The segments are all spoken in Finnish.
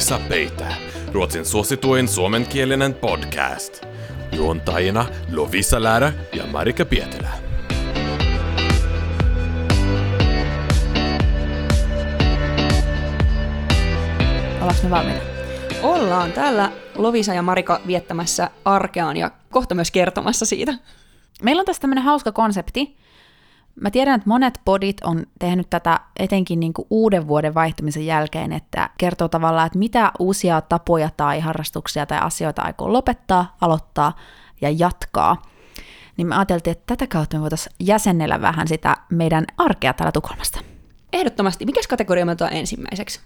Lovisa Peitä, Ruotsin suosituin suomenkielinen podcast. Juontajina Lovisa Lärä ja Marika Pietilä. Ollaanko me valmiita? Ollaan täällä Lovisa ja Marika viettämässä arkeaan ja kohta myös kertomassa siitä. Meillä on tässä tämmöinen hauska konsepti. Mä tiedän, että monet podit on tehnyt tätä etenkin niin kuin uuden vuoden vaihtumisen jälkeen, että kertoo tavallaan, että mitä uusia tapoja tai harrastuksia tai asioita aikoo lopettaa, aloittaa ja jatkaa. Niin me ajateltiin, että tätä kautta me voitaisiin jäsennellä vähän sitä meidän arkea täällä Tukholmasta. Ehdottomasti. Mikäs kategoria otetaan ensimmäiseksi?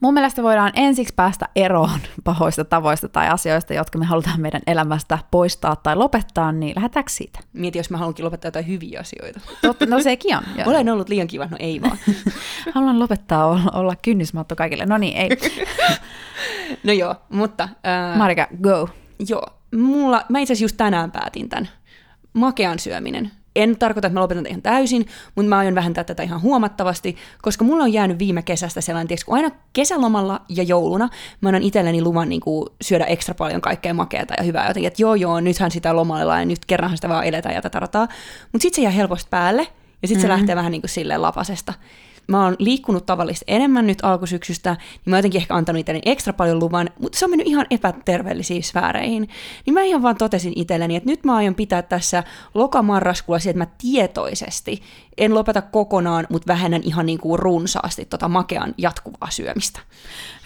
Mun mielestä voidaan ensiksi päästä eroon pahoista tavoista tai asioista, jotka me halutaan meidän elämästä poistaa tai lopettaa, niin lähdetäänkö siitä? Mieti, jos mä haluankin lopettaa jotain hyviä asioita. Totta, no sekin on. joo. Olen ollut liian kiva, no ei vaan. Haluan lopettaa olla, olla kynnysmatto kaikille. No niin, ei. no joo, mutta... Ää, Marika, go. Joo, mulla, mä itse asiassa just tänään päätin tämän. Makean syöminen. En tarkoita, että mä lopetan ihan täysin, mutta mä aion vähentää tätä ihan huomattavasti, koska mulla on jäänyt viime kesästä sellainen, tiiäks, kun aina kesälomalla ja jouluna mä annan itselleni luvan niin kuin, syödä ekstra paljon kaikkea makeata ja hyvää jotenkin, että joo joo, nythän sitä lomalla ja nyt kerranhan sitä vaan eletään ja tätä rataa. Mutta sitten se jää helposti päälle ja sitten mm-hmm. se lähtee vähän niin kuin silleen lapasesta mä oon liikkunut tavallista enemmän nyt alkusyksystä, niin mä jotenkin ehkä antanut itselleni ekstra paljon luvan, mutta se on mennyt ihan epäterveellisiin sfääreihin. Niin mä ihan vaan totesin itselleni, että nyt mä aion pitää tässä lokamarraskuulla että mä tietoisesti en lopeta kokonaan, mutta vähennän ihan niin kuin runsaasti tota makean jatkuvaa syömistä.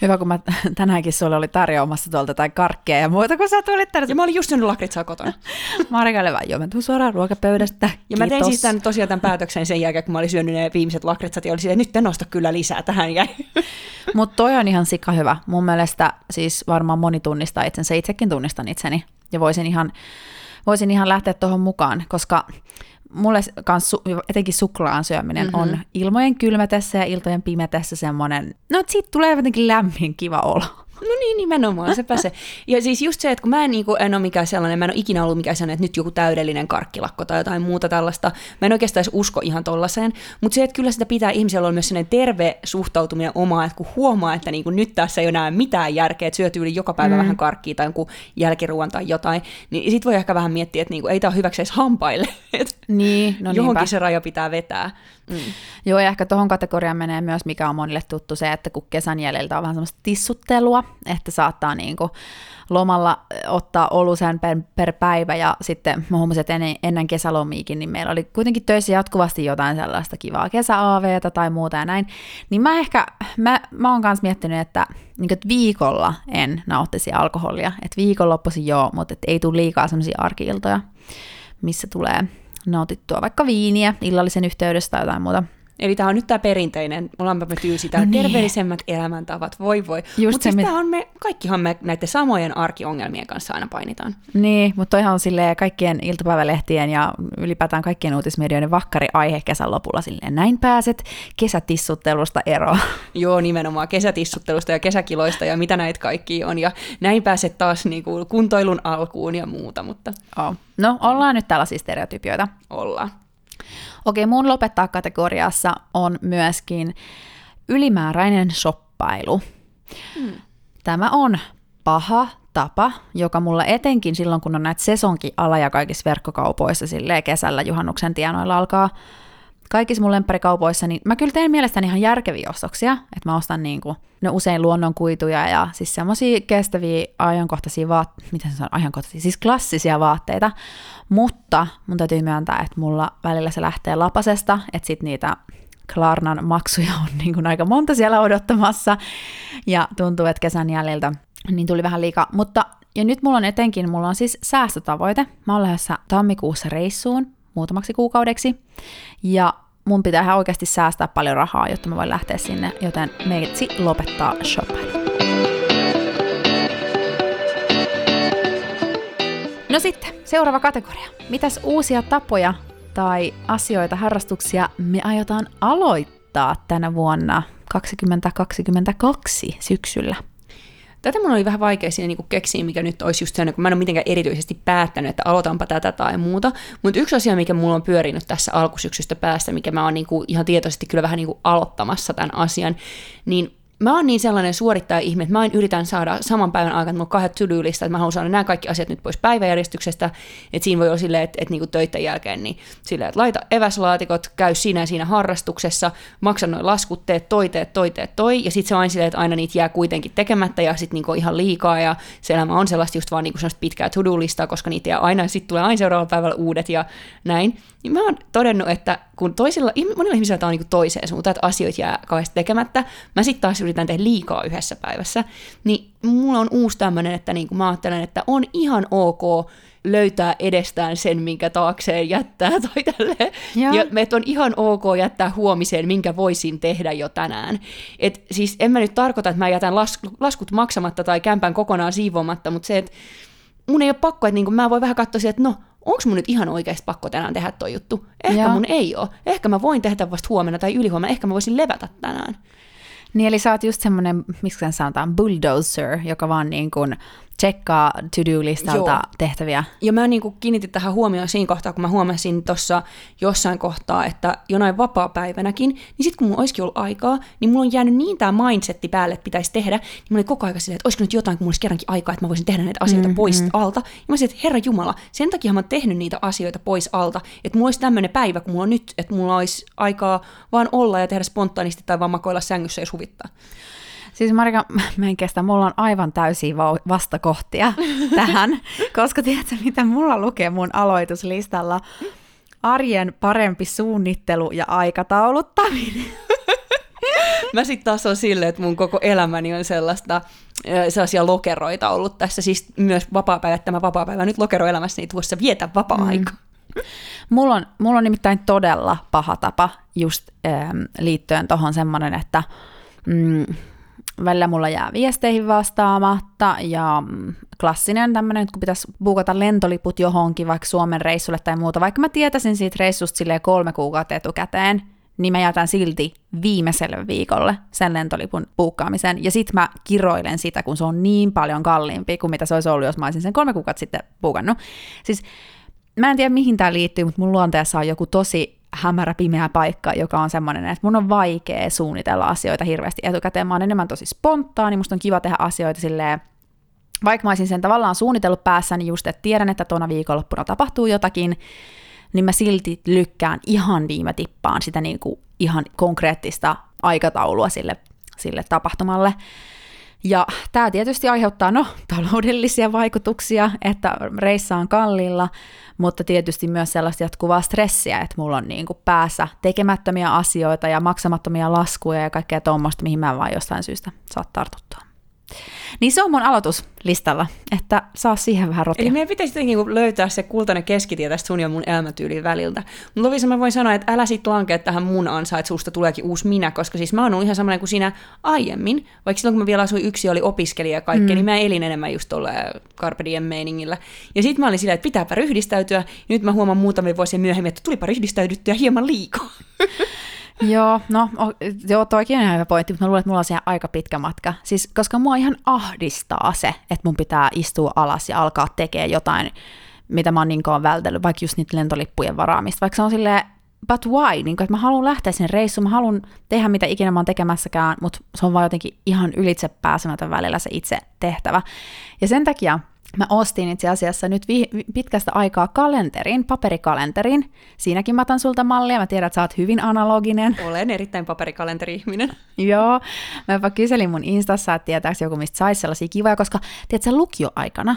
Hyvä, kun mä tänäänkin sulle oli tarjoamassa tuolta tai karkkeja ja muuta, kun sä tulit tänne. Ja mä olin just syönyt lakritsaa kotona. Marikalle vaan, joo, mä tuun suoraan ruokapöydästä. Ja mä tein siis tämän, tosiaan tämän päätöksen sen jälkeen, kun mä olin syönyt ne viimeiset lakritsat ja oli silleen, nyt en nosta kyllä lisää tähän jäi. Mutta toi on ihan sika hyvä. Mun mielestä siis varmaan moni tunnistaa itsensä, itsekin tunnistan itseni. Ja voisin ihan, voisin ihan lähteä tuohon mukaan, koska mulle kans su- etenkin suklaan syöminen mm-hmm. on ilmojen kylmätessä ja iltojen pimetessä semmoinen, no että siitä tulee jotenkin lämmin kiva olo. No niin, nimenomaan, se pääsee. Ja siis just se, että kun mä en, niin kuin, en ole mikään sellainen, mä en ole ikinä ollut mikään sellainen, että nyt joku täydellinen karkkilakko tai jotain muuta tällaista. Mä en oikeastaan edes usko ihan tollaiseen. Mutta se, että kyllä sitä pitää ihmisellä olla myös sellainen terve suhtautuminen omaa, että kun huomaa, että niin kuin nyt tässä ei ole enää mitään järkeä, että syötyy yli joka päivä mm. vähän karkkia tai jonkun jälkiruoan tai jotain, niin sit voi ehkä vähän miettiä, että niin kuin, ei tämä ole hyväksi edes hampaille. niin, no Johonkin niinpä. se raja pitää vetää. Mm. Joo, ja ehkä tuohon kategoriaan menee myös, mikä on monille tuttu se, että kun kesän jäljiltä on vähän semmoista tissuttelua, että saattaa niin kuin lomalla ottaa olusen per, per päivä, ja sitten mä huomasin, että ennen, ennen kesälomiikin, niin meillä oli kuitenkin töissä jatkuvasti jotain sellaista kivaa kesä tai muuta ja näin, niin mä ehkä, mä, mä oon kanssa miettinyt, että, niin että viikolla en nauttisi alkoholia, että viikonloppuisin joo, mutta et ei tule liikaa semmoisia arkiiltoja, missä tulee nautittua vaikka viiniä illallisen yhteydessä tai jotain muuta. Eli tämä on nyt tämä perinteinen, mulla on tyysi, No niin. terveellisemmät elämäntavat, voi voi. Mutta siis mit- on me, kaikkihan me näiden samojen arkiongelmien kanssa aina painitaan. Niin, mutta toihan on silleen kaikkien iltapäivälehtien ja ylipäätään kaikkien uutismedioiden vakkari aihe kesän lopulla silleen, näin pääset kesätissuttelusta eroon. Joo, nimenomaan kesätissuttelusta ja kesäkiloista ja mitä näitä kaikki on. Ja näin pääset taas niinku kuntoilun alkuun ja muuta, mutta Oh. No, ollaan nyt tällaisia stereotypioita. ollaan. Okei, mun lopettaa kategoriassa on myöskin ylimääräinen shoppailu. Hmm. Tämä on paha tapa, joka mulla etenkin silloin, kun on näitä sesonkin alaja kaikissa verkkokaupoissa silleen kesällä juhannuksen tienoilla alkaa kaikissa mun lempparikaupoissa, niin mä kyllä teen mielestäni ihan järkeviä ostoksia, että mä ostan niinku, no usein luonnonkuituja ja siis semmosia kestäviä ajankohtaisia vaatteita, miten se on ajankohtaisia, siis klassisia vaatteita, mutta mun täytyy myöntää, että mulla välillä se lähtee lapasesta, että sit niitä Klarnan maksuja on niin kuin aika monta siellä odottamassa, ja tuntuu, että kesän jäljiltä niin tuli vähän liikaa, mutta ja nyt mulla on etenkin, mulla on siis säästötavoite, mä oon lähdössä tammikuussa reissuun muutamaksi kuukaudeksi, ja mun pitää oikeasti säästää paljon rahaa, jotta mä voin lähteä sinne, joten meitsi lopettaa shoppailu. No sitten, seuraava kategoria. Mitäs uusia tapoja tai asioita, harrastuksia me aiotaan aloittaa tänä vuonna 2022 syksyllä? Tätä mun oli vähän vaikea siinä niinku keksiä, mikä nyt olisi just sellainen, kun mä en ole mitenkään erityisesti päättänyt, että aloitanpa tätä tai muuta. Mutta yksi asia, mikä mulla on pyörinyt tässä alkusyksystä päästä, mikä mä oon niinku ihan tietoisesti kyllä vähän niinku aloittamassa tämän asian, niin mä oon niin sellainen suorittaja-ihme, että mä en yritän saada saman päivän aikana, on kahdet to että mä haluan saada nämä kaikki asiat nyt pois päiväjärjestyksestä, että siinä voi olla silleen, että, että niinku töiden jälkeen, niin silleen, että laita eväslaatikot, käy siinä siinä harrastuksessa, maksa noin laskut, teet toi, teet toi, teet toi, ja sitten se on silleen, että aina niitä jää kuitenkin tekemättä, ja sitten niinku ihan liikaa, ja se elämä on sellaista just vaan niinku sellaista pitkää to-do-listaa, koska niitä jää aina, sitten tulee aina seuraavalla päivällä uudet ja näin. Niin mä oon todennut, että kun toisilla, monilla ihmisillä tämä on niin toiseen suuntaan, että asioita jää kauheasti tekemättä, mä sitten taas yritän tehdä liikaa yhdessä päivässä, niin mulla on uusi tämmöinen, että niin mä ajattelen, että on ihan ok löytää edestään sen, minkä taakseen jättää tai tälleen. Ja. ja että on ihan ok jättää huomiseen, minkä voisin tehdä jo tänään. Et siis en mä nyt tarkoita, että mä jätän las- laskut maksamatta tai kämpän kokonaan siivoamatta, mutta se, että mun ei ole pakko, että niin mä voin vähän katsoa että no, onko mun nyt ihan oikeasti pakko tänään tehdä toi juttu? Ehkä Joo. mun ei ole. Ehkä mä voin tehdä vasta huomenna tai ylihuomenna. Ehkä mä voisin levätä tänään. Niin, eli sä oot just semmoinen, miksi sen sanotaan, bulldozer, joka vaan niin kuin tsekkaa to-do-listalta Joo. tehtäviä. Ja mä niin kuin kiinnitin tähän huomioon siinä kohtaa, kun mä huomasin tuossa jossain kohtaa, että jonain vapaa-päivänäkin, niin sitten kun mulla olisikin ollut aikaa, niin mulla on jäänyt niin tämä mindsetti päälle, että pitäisi tehdä, niin mulla oli koko ajan silleen, että olisiko nyt jotain, kun mulla olisi kerrankin aikaa, että mä voisin tehdä näitä asioita mm, pois mm. alta. Ja mä sanoin, että herra Jumala, sen takia mä oon tehnyt niitä asioita pois alta, että mulla olisi tämmöinen päivä, kun mulla on nyt, että mulla olisi aikaa vaan olla ja tehdä spontaanisti tai vaan makoilla sängyssä ja huvittaa. Siis Marika, mä en kestä, mulla on aivan täysiä vastakohtia tähän, koska tiedätkö, mitä mulla lukee mun aloituslistalla? Arjen parempi suunnittelu ja aikatauluttaminen. Mä sitten taas on silleen, että mun koko elämäni on sellaista, sellaisia lokeroita ollut tässä, siis myös vapaa-päivä, tämä vapaa-päivä nyt lokeroelämässä, niin tuossa vietä vapaa-aika. Mm. Mulla on, mulla on nimittäin todella paha tapa just ähm, liittyen tuohon semmoinen, että mm, välillä mulla jää viesteihin vastaamatta ja mm, klassinen tämmöinen, kun pitäisi buukata lentoliput johonkin, vaikka Suomen reissulle tai muuta, vaikka mä tietäisin siitä reissusta silleen kolme kuukautta etukäteen, niin mä jätän silti viimeiselle viikolle sen lentolipun buukkaamisen, ja sit mä kiroilen sitä, kun se on niin paljon kalliimpi kuin mitä se olisi ollut, jos mä olisin sen kolme kuukautta sitten buukannut. Siis mä en tiedä mihin tämä liittyy, mutta mun luonteessa on joku tosi hämärä, pimeä paikka, joka on semmoinen, että mun on vaikea suunnitella asioita hirveästi etukäteen. Mä oon enemmän tosi spontaani, musta on kiva tehdä asioita silleen, vaikka mä olisin sen tavallaan suunnitellut päässäni just, että tiedän, että tuona viikonloppuna tapahtuu jotakin, niin mä silti lykkään ihan viime tippaan sitä niin kuin ihan konkreettista aikataulua sille, sille tapahtumalle. Ja tämä tietysti aiheuttaa no, taloudellisia vaikutuksia, että reissa on kalliilla, mutta tietysti myös sellaista jatkuvaa stressiä, että mulla on niin kuin päässä tekemättömiä asioita ja maksamattomia laskuja ja kaikkea tuommoista, mihin mä vaan jostain syystä saa tartuttua. Niin se on mun aloituslistalla, että saa siihen vähän rotia. Eli meidän pitäisi jotenkin löytää se kultainen keskitie tästä sun ja mun elämäntyylin väliltä. Mutta Lovisa, mä voin sanoa, että älä sit lankea tähän mun ansaan, että susta tuleekin uusi minä, koska siis mä oon ollut ihan samanlainen kuin sinä aiemmin. Vaikka silloin, kun mä vielä asuin yksi, oli opiskelija ja kaikkea, mm. niin mä elin enemmän just tuolla Carpe Diem meiningillä. Ja sitten mä olin silleen, että pitääpä ryhdistäytyä. Ja nyt mä huomaan muutamia vuosia myöhemmin, että tulipa ryhdistäydyttyä hieman liikaa. joo, no joo, toikin on ihan hyvä pointti, mutta mä luulen, että mulla on siellä aika pitkä matka. Siis, koska mua ihan ahdistaa se, että mun pitää istua alas ja alkaa tekemään jotain, mitä mä oon niin vältellyt, vaikka just niitä lentolippujen varaamista. Vaikka se on silleen, but why? Niin kuin, että mä haluan lähteä sen reissuun, mä haluan tehdä mitä ikinä mä oon tekemässäkään, mutta se on vaan jotenkin ihan ylitse pääsemätön välillä se itse tehtävä. Ja sen takia Mä ostin itse asiassa nyt vi- pitkästä aikaa kalenterin, paperikalenterin. Siinäkin mä otan sulta mallia, mä tiedän, että sä oot hyvin analoginen. Olen erittäin paperikalenteriihminen. Joo, mä jopa kyselin mun instassa, että tietääks joku, mistä saisi sellaisia kivoja, koska tiedätkö, lukioaikana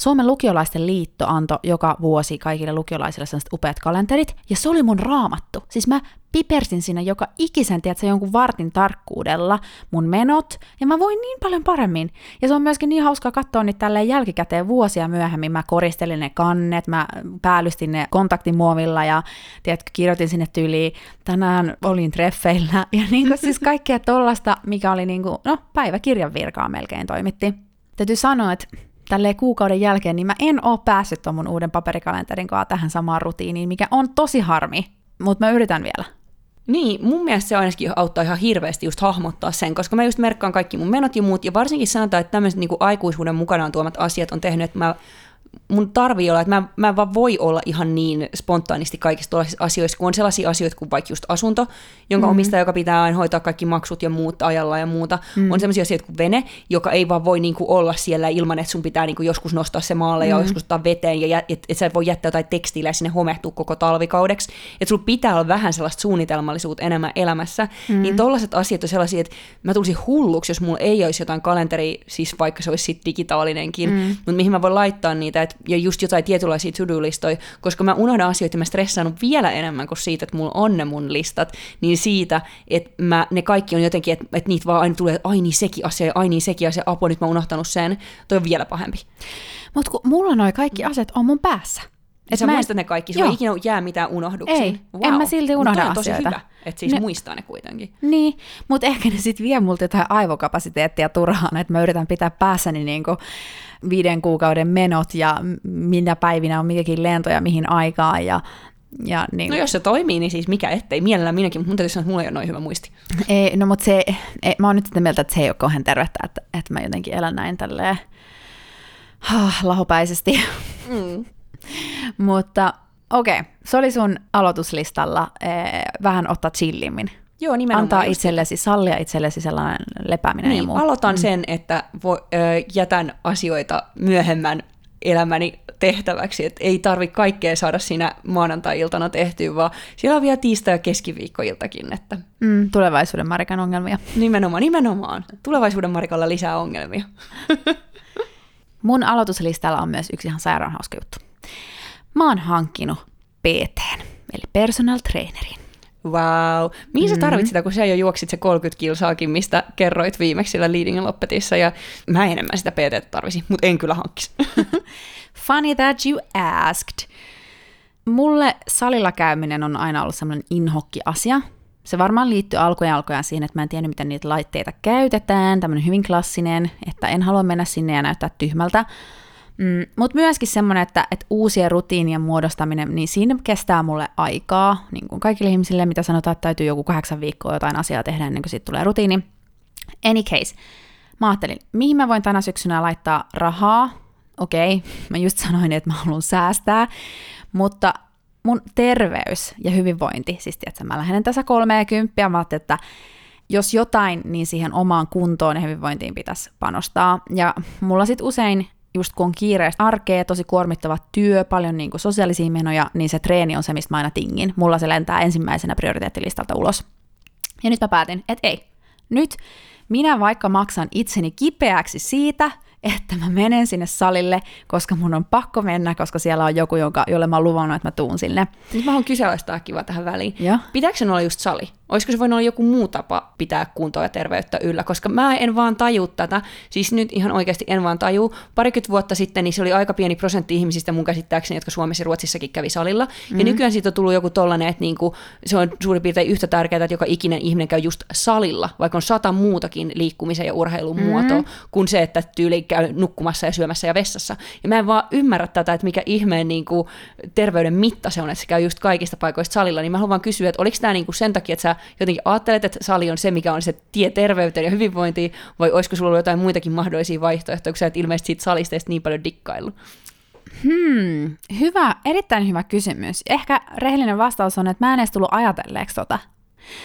Suomen lukiolaisten liitto antoi joka vuosi kaikille lukiolaisille sellaiset upeat kalenterit, ja se oli mun raamattu. Siis mä pipersin siinä joka ikisen, tiedätkö, jonkun vartin tarkkuudella mun menot, ja mä voin niin paljon paremmin. Ja se on myöskin niin hauska katsoa niitä tälleen jälkikäteen vuosia myöhemmin. Mä koristelin ne kannet, mä päällystin ne kontaktimuovilla ja tiedätkö, kirjoitin sinne tyyliin, tänään olin treffeillä, ja niin kuin siis kaikkea tollasta, mikä oli niin kuin, no päiväkirjan virkaa melkein toimitti. Täytyy sanoa, että tälleen kuukauden jälkeen, niin mä en oo päässyt tuon mun uuden paperikalenterin kanssa tähän samaan rutiiniin, mikä on tosi harmi, mutta mä yritän vielä. Niin, mun mielestä se ainakin auttaa ihan hirveästi just hahmottaa sen, koska mä just merkkaan kaikki mun menot ja muut, ja varsinkin sanotaan, että tämmöiset niin aikuisuuden mukanaan tuomat asiat on tehnyt, että mä mun tarvii olla, että mä, mä en vaan voi olla ihan niin spontaanisti kaikista asioista, kun on sellaisia asioita kuin vaikka just asunto, jonka mm. omistaja, joka pitää aina hoitaa kaikki maksut ja muut ajalla ja muuta. Mm. On sellaisia asioita kuin vene, joka ei vaan voi niinku olla siellä ilman, että sun pitää niinku joskus nostaa se maalle mm. ja joskus ottaa veteen, ja että et sä voi jättää jotain tekstiiliä sinne homehtua koko talvikaudeksi. Että sulla pitää olla vähän sellaista suunnitelmallisuutta enemmän elämässä. Mm. Niin tollaiset asiat on sellaisia, että mä tulisin hulluksi, jos mulla ei olisi jotain kalenteri, siis vaikka se olisi sit digitaalinenkin, mm. mutta mihin mä voin laittaa niitä, et, ja just jotain tietynlaisia to-do-listoja, koska mä unohdan asioita mä stressaan vielä enemmän kuin siitä, että mulla on ne mun listat, niin siitä, että mä, ne kaikki on jotenkin, että, että niitä vaan aina tulee, että ai niin sekin asia, ja ai niin sekin asia, apua, nyt mä oon unohtanut sen, toi on vielä pahempi. Mutta kun mulla noi kaikki asiat on mun päässä. Et sä mä en- muistat ne kaikki, sulla ei ikinä jää mitään unohduksiin. Ei, en mä silti unohda on tosi asioita. hyvä, että siis Ne- muistaa ne kuitenkin. Niin, mutta ehkä ne sitten vie multa jotain aivokapasiteettia turhaan, että mä yritän pitää päässäni niinku viiden kuukauden menot ja minä päivinä on mikäkin lento ja mihin aikaan ja, ja niin No jos se toimii, niin siis mikä ettei. Mielellään minäkin, mutta mun täytyy sanoa, että mulla ei ole noin hyvä muisti. Ei, no mutta se, ei, mä oon nyt sitä mieltä, että se ei ole kauhean tervettä, että, että mä jotenkin elän näin tälleen ah, lahopäisesti. Mm. mutta okei, okay, se oli sun aloituslistalla eh, vähän ottaa chillimmin. Joo, nimenomaan. Antaa just itsellesi, sallia itsellesi sellainen lepääminen ja Niin, muu. aloitan sen, että vo, ö, jätän asioita myöhemmän elämäni tehtäväksi, että ei tarvi kaikkea saada siinä maanantai-iltana tehtyä, vaan siellä on vielä tiistai- ja keskiviikkoiltakin, että Mm, tulevaisuuden Marikan ongelmia. nimenomaan, nimenomaan. Tulevaisuuden Marikolla lisää ongelmia. Mun aloituslistalla on myös yksi ihan sairaan hauska juttu. Mä oon hankkinut PT, eli personal trainerin. Wow. Mihin Mm. sä tarvit sitä, kun sä jo juoksit se 30 kilsaakin, mistä kerroit viimeksi sillä Leading Loppetissa, ja mä enemmän sitä PT tarvisin, mutta en kyllä hankkisi. Funny that you asked. Mulle salilla käyminen on aina ollut semmoinen inhokki-asia. Se varmaan liittyy alkujen alkujaan siihen, että mä en tiennyt, miten niitä laitteita käytetään. Tämmöinen hyvin klassinen, että en halua mennä sinne ja näyttää tyhmältä. Mm, Mutta myöskin semmoinen, että, että uusien rutiinien muodostaminen, niin siinä kestää mulle aikaa. Niin kuin kaikille ihmisille, mitä sanotaan, että täytyy joku kahdeksan viikkoa jotain asiaa tehdä ennen kuin siitä tulee rutiini. Any case. Mä ajattelin, mihin mä voin tänä syksynä laittaa rahaa. Okei, mä just sanoin, että mä haluan säästää, mutta mun terveys ja hyvinvointi, siis tiedätkö, mä lähden tässä 30, mä ajattelin, että jos jotain, niin siihen omaan kuntoon ja hyvinvointiin pitäisi panostaa. Ja mulla sitten usein, just kun on kiireistä arkea, tosi kuormittava työ, paljon niin kuin sosiaalisia menoja, niin se treeni on se, mistä mä aina tingin. Mulla se lentää ensimmäisenä prioriteettilistalta ulos. Ja nyt mä päätin, että ei. Nyt minä vaikka maksan itseni kipeäksi siitä, että mä menen sinne salille, koska mun on pakko mennä, koska siellä on joku, jonka, jolle mä oon luvannut, että mä tuun sinne. Nyt mä haluan kyseenalaistaa kiva tähän väliin. Joo. Pitääkö sen olla just sali? Olisiko se voinut olla joku muu tapa pitää kuntoa ja terveyttä yllä? Koska mä en vaan taju tätä. Siis nyt ihan oikeasti en vaan taju. Parikymmentä vuotta sitten niin se oli aika pieni prosentti ihmisistä mun käsittääkseni, jotka Suomessa ja Ruotsissakin kävi salilla. Mm-hmm. Ja nykyään siitä on tullut joku tollanen, että niinku, se on suurin piirtein yhtä tärkeää, että joka ikinen ihminen käy just salilla, vaikka on sata muutakin liikkumisen ja urheilun mm-hmm. muotoa, kuin se, että tyyli käy nukkumassa ja syömässä ja vessassa. Ja mä en vaan ymmärrä tätä, että mikä ihmeen niinku, terveyden mitta se on, että se käy just kaikista paikoista salilla, niin mä haluan vaan kysyä, että oliko tämä niinku sen takia, että sä jotenkin ajattelet, että sali on se, mikä on se tie terveyteen ja hyvinvointiin, vai olisiko sulla ollut jotain muitakin mahdollisia vaihtoehtoja, kun sä et ilmeisesti siitä salista niin paljon dikkaillut? Hmm, hyvä, erittäin hyvä kysymys. Ehkä rehellinen vastaus on, että mä en edes tullut ajatelleeksi tota.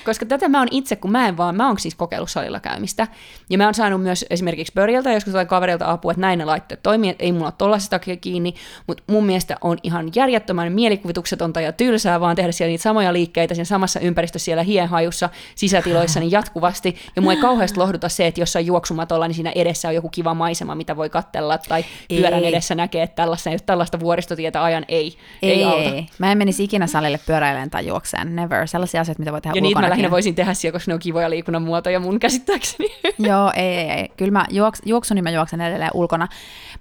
Koska tätä mä oon itse, kun mä en vaan, mä oon siis kokeillut salilla käymistä, ja mä oon saanut myös esimerkiksi Börjeltä joskus tai kaverilta apua, että näin ne laitteet toimii, että ei mulla ole tollaisesta kiinni, mutta mun mielestä on ihan järjettömän mielikuvituksetonta ja tylsää vaan tehdä siellä niitä samoja liikkeitä siinä samassa ympäristössä siellä hienhajussa sisätiloissa niin jatkuvasti, ja mua ei kauheasti lohduta se, että jossain juoksumatolla, niin siinä edessä on joku kiva maisema, mitä voi katsella, tai pyörän Ei. edessä näkee, että tällaista, jos tällaista vuoristotietä ajan ei, ei, Ei, auta. ei. Mä en menisi ikinä salille pyöräilemään tai juokseen. Never. Sellaisia asioita, mitä voi tehdä Ja niitä mä lähinnä voisin tehdä siellä, koska ne on kivoja liikunnan muotoja mun käsittääkseni. Joo, ei, ei, ei. Kyllä mä juoks, juoksuni mä juoksen edelleen ulkona.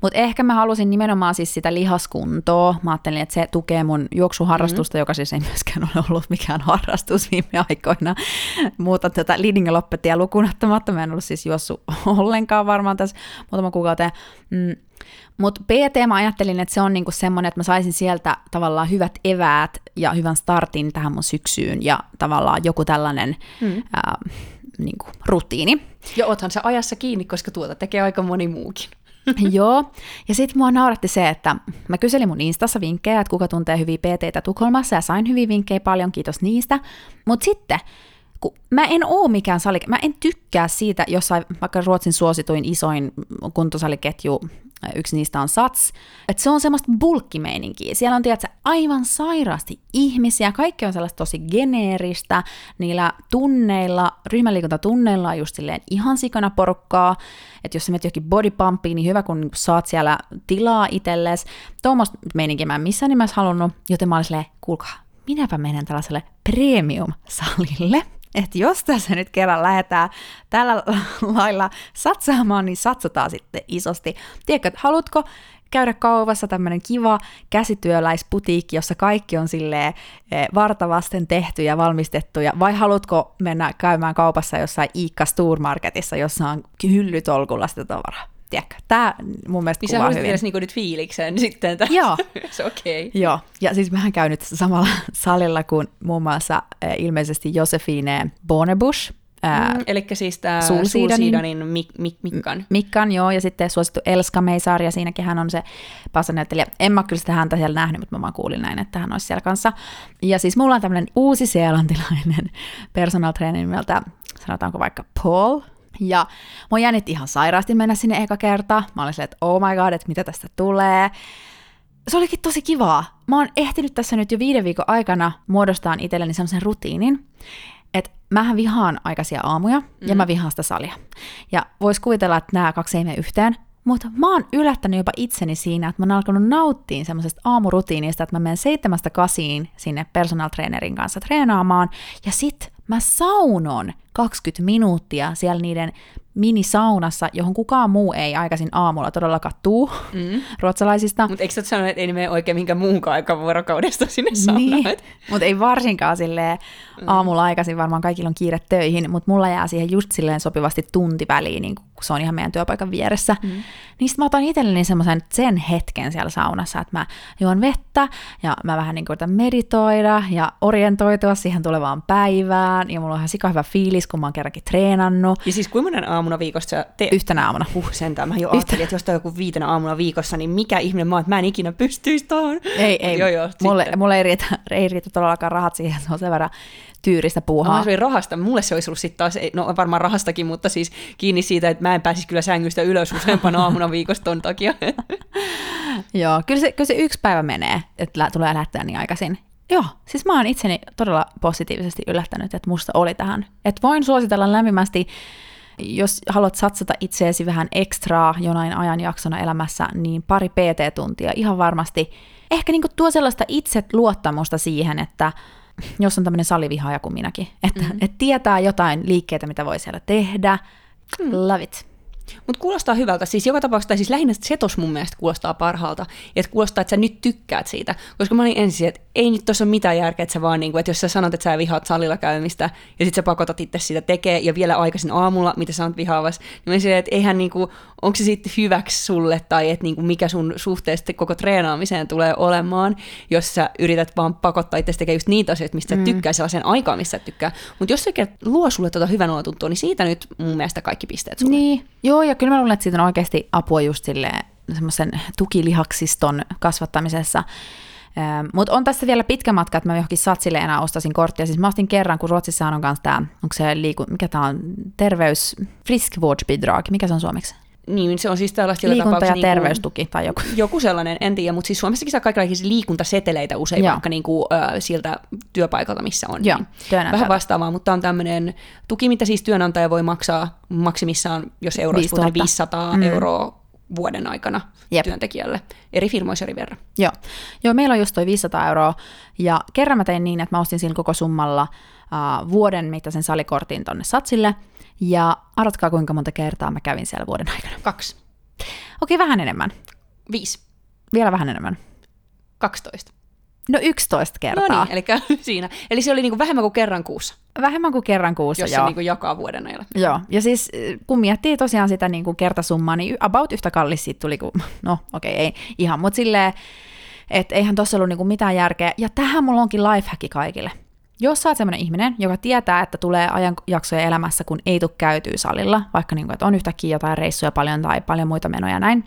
Mutta ehkä mä halusin nimenomaan siis sitä lihaskuntoa. Mä ajattelin, että se tukee mun juoksuharrastusta, mm-hmm. joka siis ei myöskään ole ollut mikään harrastus viime aikoina. Muuta tätä leading loppetia lukuun ottamatta. Mä en ollut siis juossut ollenkaan varmaan tässä muutama kuukauteen. Mm. Mutta PT mä ajattelin, että se on niinku semmoinen, että mä saisin sieltä tavallaan hyvät eväät ja hyvän startin tähän mun syksyyn ja tavallaan joku tällainen mm. ää, niinku, rutiini. Ja oothan sä ajassa kiinni, koska tuota tekee aika moni muukin. Joo, ja sitten mua nauratti se, että mä kyselin mun Instassa vinkkejä, että kuka tuntee hyviä PTtä Tukholmassa, ja sain hyviä vinkkejä paljon, kiitos niistä. Mutta sitten, kun mä en oo mikään sali, mä en tykkää siitä jossain vaikka Ruotsin suosituin isoin kuntosaliketju, yksi niistä on Sats, että se on semmoista bulkkimeininkiä. Siellä on, tiedätkö, aivan sairaasti ihmisiä, kaikki on sellaista tosi geneeristä, niillä tunneilla, ryhmäliikuntatunneilla on just silleen ihan sikana porukkaa, että jos sä menet johonkin bodypumpiin, niin hyvä kun saat siellä tilaa itsellesi. Tuommoista meininkiä mä en missään nimessä halunnut, joten mä olin silleen, kuulkaa, minäpä menen tällaiselle premium-salille, että jos tässä nyt kerran lähdetään tällä lailla satsaamaan, niin satsataan sitten isosti. Tiedätkö, että haluatko käydä kaupassa tämmöinen kiva käsityöläisputiikki, jossa kaikki on silleen eh, vartavasten tehty ja valmistettuja, vai haluatko mennä käymään kaupassa jossain Iikka Stourmarketissa, jossa on hyllytolkulla sitä tavaraa? Tiedätkö, tämä mun mielestä niin kuvaa hyvin. edes niinku nyt fiiliksen sitten tässä. Joo. se okei. Okay. Joo, ja siis mähän käyn nyt samalla salilla kuin muun muassa ilmeisesti Josefine Bonebush, äh, Mm, eli siis tämä Sulsiidanin- Mik, Mik, Mikkan. Mikkan, joo, ja sitten suosittu Elska Meisar, ja siinäkin hän on se passanäyttelijä. En mä kyllä sitä häntä siellä nähnyt, mutta mä vaan kuulin näin, että hän olisi siellä kanssa. Ja siis mulla on tämmöinen uusi seelantilainen personal trainer nimeltä, sanotaanko vaikka Paul, ja mua jännitti ihan sairaasti mennä sinne eka kerta. Mä olin silleen, että oh my god, että mitä tästä tulee. Se olikin tosi kivaa. Mä oon ehtinyt tässä nyt jo viiden viikon aikana muodostaa itselleni sellaisen rutiinin, että mähän vihaan aikaisia aamuja mm. ja mä vihaan sitä salia. Ja vois kuvitella, että nämä kaksi ei mene yhteen, mutta mä oon yllättänyt jopa itseni siinä, että mä oon alkanut nauttia semmoisesta aamurutiinista, että mä menen seitsemästä kasiin sinne personal trainerin kanssa treenaamaan, ja sit mä saunon 20 minuuttia siellä niiden minisaunassa, johon kukaan muu ei aikaisin aamulla todellakaan tuu mm. ruotsalaisista. Mutta eikö sä sano, että ei ne mene oikein minkään muunkaan aikaan vuorokaudesta sinne saunaan? Niin, mutta ei varsinkaan silleen aamulla aikaisin, varmaan kaikilla on kiire töihin, mutta mulla jää siihen just silleen sopivasti tunti väliin, niin kun se on ihan meidän työpaikan vieressä. Mm. Niin sit mä otan itselleni semmoisen sen hetken siellä saunassa, että mä juon vettä ja mä vähän niin kuin meditoida ja orientoitua siihen tulevaan päivään ja mulla on ihan sika hyvä fiilis, kun mä oon kerrankin treenannut Ja siis kuinka monen aamuna viikossa teet? yhtenä aamuna. Huh, sentään. Mä jo ajattelin, että jos tää on joku viitenä aamuna viikossa, niin mikä ihminen mä oon, että mä en ikinä pystyisi tohon. Ei, ei. Joo, joo, mulle, sitten. mulle ei, riitä, ei riitä todellakaan rahat siihen, se on sen verran tyyristä puuhaa. Mä se oli rahasta. Mulle se olisi ollut sitten taas, no varmaan rahastakin, mutta siis kiinni siitä, että mä en pääsisi kyllä sängystä ylös useampana aamuna viikosta ton takia. Joo, kyllä se, kyllä se yksi päivä menee, että tulee lähteä niin aikaisin. Joo, siis mä oon itseni todella positiivisesti yllättänyt, että musta oli tähän. Että voin suositella lämpimästi, jos haluat satsata itseesi vähän ekstraa jonain ajanjaksona elämässä, niin pari PT-tuntia ihan varmasti ehkä niinku tuo sellaista itseluottamusta siihen, että jos on tämmöinen salivihaaja kuin minäkin, että mm-hmm. et tietää jotain liikkeitä, mitä voi siellä tehdä. Mm. Love it. Mutta kuulostaa hyvältä. Siis joka tapauksessa, tai siis lähinnä se tos mun mielestä kuulostaa parhaalta. Ja että kuulostaa, että sä nyt tykkäät siitä. Koska mä olin ensin, että ei nyt tuossa ole mitään järkeä, että sä vaan niinku, että jos sä sanot, että sä vihaat salilla käymistä, ja sit sä pakotat itse sitä tekee, ja vielä aikaisin aamulla, mitä sä oot vihaavas, niin mä silleen, että eihän niinku, onko se sitten hyväksi sulle, tai että niinku, mikä sun suhteesta koko treenaamiseen tulee olemaan, jos sä yrität vaan pakottaa itse tekemään just niitä asioita, mistä sä mm. tykkää sellaisen aikaan, missä sä tykkää. Mutta jos se luo sulle tota hyvän olotuntoa, niin siitä nyt mun mielestä kaikki pisteet sulle. Niin, joo, ja kyllä mä luulen, että siitä on oikeasti apua just silleen semmoisen tukilihaksiston kasvattamisessa. Mutta on tässä vielä pitkä matka, että mä johonkin satsille enää ostasin korttia. Siis mä ostin kerran, kun Ruotsissa on kanssa tämä, onko se liiku, mikä tämä on, terveys, friskvårdsbidrag, mikä se on suomeksi? Niin, se on siis tällaista Liikunta- ja tapauksessa terveystuki tai joku. Joku sellainen, en tiedä, mutta siis Suomessakin saa kaikenlaisia liikuntaseteleitä usein Joo. vaikka niin kuin, äh, siltä työpaikalta, missä on. Joo, niin. Vähän vastaavaa, mutta on tämmöinen tuki, mitä siis työnantaja voi maksaa maksimissaan, jos euroissa 5000. puhutaan, 500 mm. euroa vuoden aikana Jep. työntekijälle. Eri firmoissa eri verran. Joo. Joo, meillä on just toi 500 euroa, ja kerran mä tein niin, että mä ostin sillä koko summalla uh, vuoden mittaisen salikortin tonne satsille, ja arvatkaa kuinka monta kertaa mä kävin siellä vuoden aikana. Kaksi. Okei, vähän enemmän. Viisi. Vielä vähän enemmän. 12. No 11 kertaa. No niin, eli siinä. Eli se oli niin kuin vähemmän kuin kerran kuussa, Vähemmän kuin kerran kuussa, jos joo. se niin kuin jakaa vuoden ajalla. Joo, ja siis äh, kun miettii tosiaan sitä niin kuin kertasummaa, niin about yhtä kallis siitä tuli kuin, no okei, okay, ei ihan, mutta silleen, että eihän tuossa ollut niin kuin mitään järkeä. Ja tähän mulla onkin lifehacki kaikille. Jos sä oot semmoinen ihminen, joka tietää, että tulee ajanjaksoja elämässä, kun ei tule käytyä salilla, vaikka niin kuin, että on yhtäkkiä jotain reissuja paljon tai paljon muita menoja näin,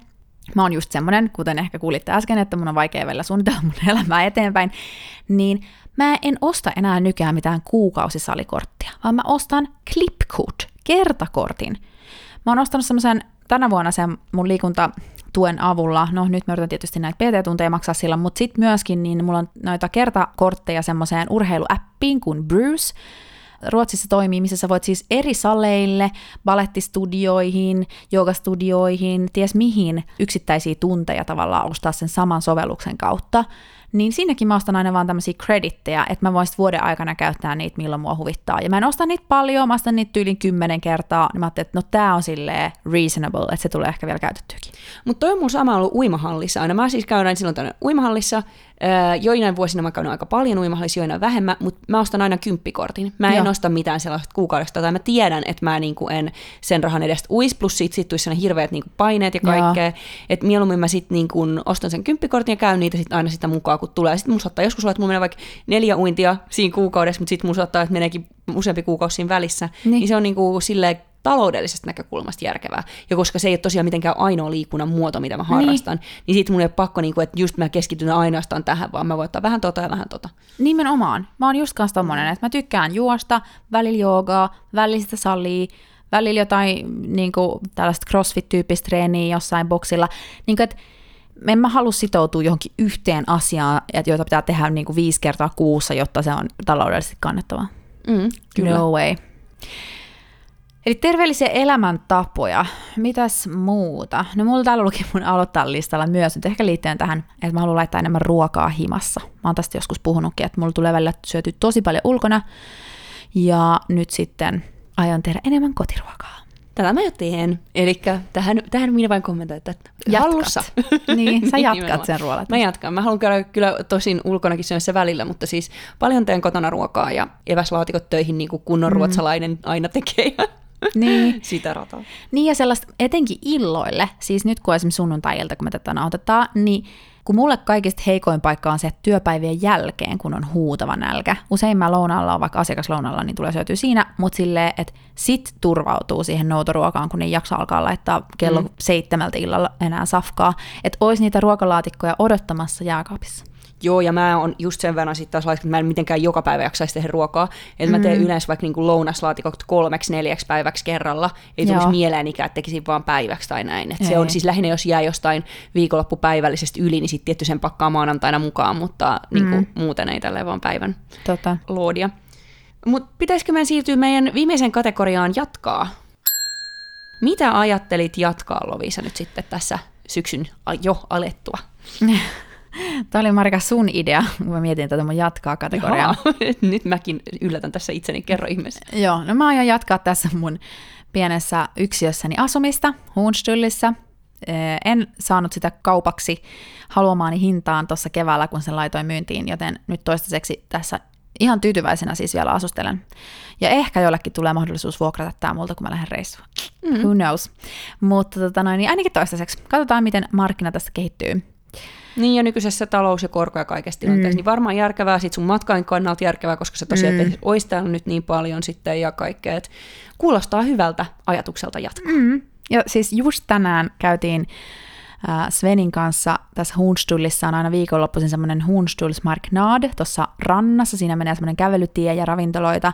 mä oon just semmoinen, kuten ehkä kuulitte äsken, että mun on vaikea vielä suunnitella mun elämää eteenpäin, niin mä en osta enää nykään mitään kuukausisalikorttia, vaan mä ostan Clipcoot, kertakortin. Mä oon ostanut semmoisen tänä vuonna sen mun liikuntatuen avulla, no nyt mä yritän tietysti näitä PT-tunteja maksaa sillä, mutta sitten myöskin niin mulla on noita kertakortteja semmoiseen urheiluäppiin kuin Bruce, Ruotsissa toimii, missä sä voit siis eri saleille, balettistudioihin, joogastudioihin, ties mihin yksittäisiä tunteja tavallaan ostaa sen saman sovelluksen kautta niin siinäkin mä ostan aina vaan tämmöisiä kredittejä, että mä voisin vuoden aikana käyttää niitä, milloin mua huvittaa. Ja mä en osta niitä paljon, mä ostan niitä tyylin kymmenen kertaa, niin mä ajattelin, että no tää on silleen reasonable, että se tulee ehkä vielä käytettyäkin. Mutta toi on mun sama ollut uimahallissa aina. Mä siis käyn silloin tänne uimahallissa, joinain vuosina mä käyn aika paljon uimahallissa, joinain vähemmän, mutta mä ostan aina kymppikortin. Mä en Joo. osta mitään sellaista kuukaudesta, tai mä tiedän, että mä niinku en sen rahan edestä uis, plus sit, sit tulisi hirveät niinku paineet ja kaikkea. Että mieluummin mä sitten niinku ostan sen kymppikortin ja käyn niitä sit aina sitä mukaan, kun tulee. Sitten mun saattaa joskus olla, että mun menee vaikka neljä uintia siinä kuukaudessa, mutta sitten mun saattaa, että meneekin useampi kuukausi siinä välissä. Niin, niin se on niinku silleen taloudellisesta näkökulmasta järkevää. Ja koska se ei ole tosiaan mitenkään ainoa liikunnan muoto, mitä mä harrastan, niin, niin sitten mun ei ole pakko, niin kuin, että just mä keskityn ainoastaan tähän, vaan mä voin ottaa vähän tota ja vähän tota. Nimenomaan. Mä oon just kanssa tommonen, että mä tykkään juosta, välillä joogaa, välillä sitä salia, välillä jotain niin kuin, tällaista crossfit-tyyppistä treeniä jossain boksilla. Niin kuin, että en mä halua sitoutua johonkin yhteen asiaan, jota pitää tehdä niin kuin viisi kertaa kuussa, jotta se on taloudellisesti kannattavaa. Mm, kyllä. No way. Eli terveellisiä elämäntapoja. Mitäs muuta? No mulla täällä luki mun aloittaa listalla myös, nyt ehkä liittyen tähän, että mä haluan laittaa enemmän ruokaa himassa. Mä oon tästä joskus puhunutkin, että mulla tulee välillä syöty tosi paljon ulkona, ja nyt sitten aion tehdä enemmän kotiruokaa. Tätä mä jo teen. Eli tähän, tähän minä vain kommentoin, että jatkat. hallussa. Niin, sä jatkat sen ruoan. Mä jatkan. Mä haluan käydä kyllä tosin ulkonakin syömässä välillä, mutta siis paljon teen kotona ruokaa ja eväslaatikot töihin niin kuin kunnon mm. ruotsalainen aina tekee. Niin. Sitä rataa. Niin ja sellaista etenkin illoille, siis nyt kun esimerkiksi sunnuntai kun me tätä nautetaan, niin kun mulle kaikista heikoin paikka on se, että työpäivien jälkeen, kun on huutava nälkä. Usein mä lounalla on vaikka asiakaslounalla, niin tulee syötyä siinä, mutta silleen, että sit turvautuu siihen noutoruokaan, kun ei jaksa alkaa laittaa kello mm. seitsemältä illalla enää safkaa. Että olisi niitä ruokalaatikkoja odottamassa jääkaapissa. Joo, ja mä oon just sen verran sitten taas että mä en mitenkään joka päivä jaksaisi tehdä ruokaa. Että mä teen mm. yleensä vaikka niinku lounaslaatikot kolmeksi, neljäksi päiväksi kerralla. Ei tulisi mieleen ikään, että tekisin vaan päiväksi tai näin. Et se on siis lähinnä, jos jää jostain viikonloppupäivällisesti yli, niin sitten tietty sen pakkaa maanantaina mukaan, mutta niinku mm. muuten ei tälleen vaan päivän tota. loodia. Mutta pitäisikö meidän siirtyä meidän viimeisen kategoriaan jatkaa? Mitä ajattelit jatkaa, Lovisa, nyt sitten tässä syksyn jo alettua? Tämä oli Marika sun idea, kun mä mietin tätä mun jatkaa kategoriaa. Nyt mäkin yllätän tässä itseni, kerro ihmeessä. Joo, no mä aion jatkaa tässä mun pienessä yksiössäni asumista, Huunstyllissä. En saanut sitä kaupaksi haluamaani hintaan tuossa keväällä, kun sen laitoin myyntiin, joten nyt toistaiseksi tässä ihan tyytyväisenä siis vielä asustelen. Ja ehkä jollekin tulee mahdollisuus vuokrata tämä multa, kun mä lähden reissuun. Mm. Who knows? Mutta tota noin, niin ainakin toistaiseksi. Katsotaan, miten markkina tästä kehittyy. Niin ja nykyisessä talous- ja korko- ja kaikessa tilanteessa, mm. niin varmaan järkevää, sit sun matkain kannalta järkevää, koska se tosiaan mm. olisi täällä nyt niin paljon sitten ja kaikkea, että kuulostaa hyvältä ajatukselta jatkaa. Mm. Ja siis just tänään käytiin äh, Svenin kanssa tässä Hunstullissa on aina viikonloppuisin semmoinen Hunstulls-marknad tuossa rannassa. Siinä menee semmoinen kävelytie ja ravintoloita.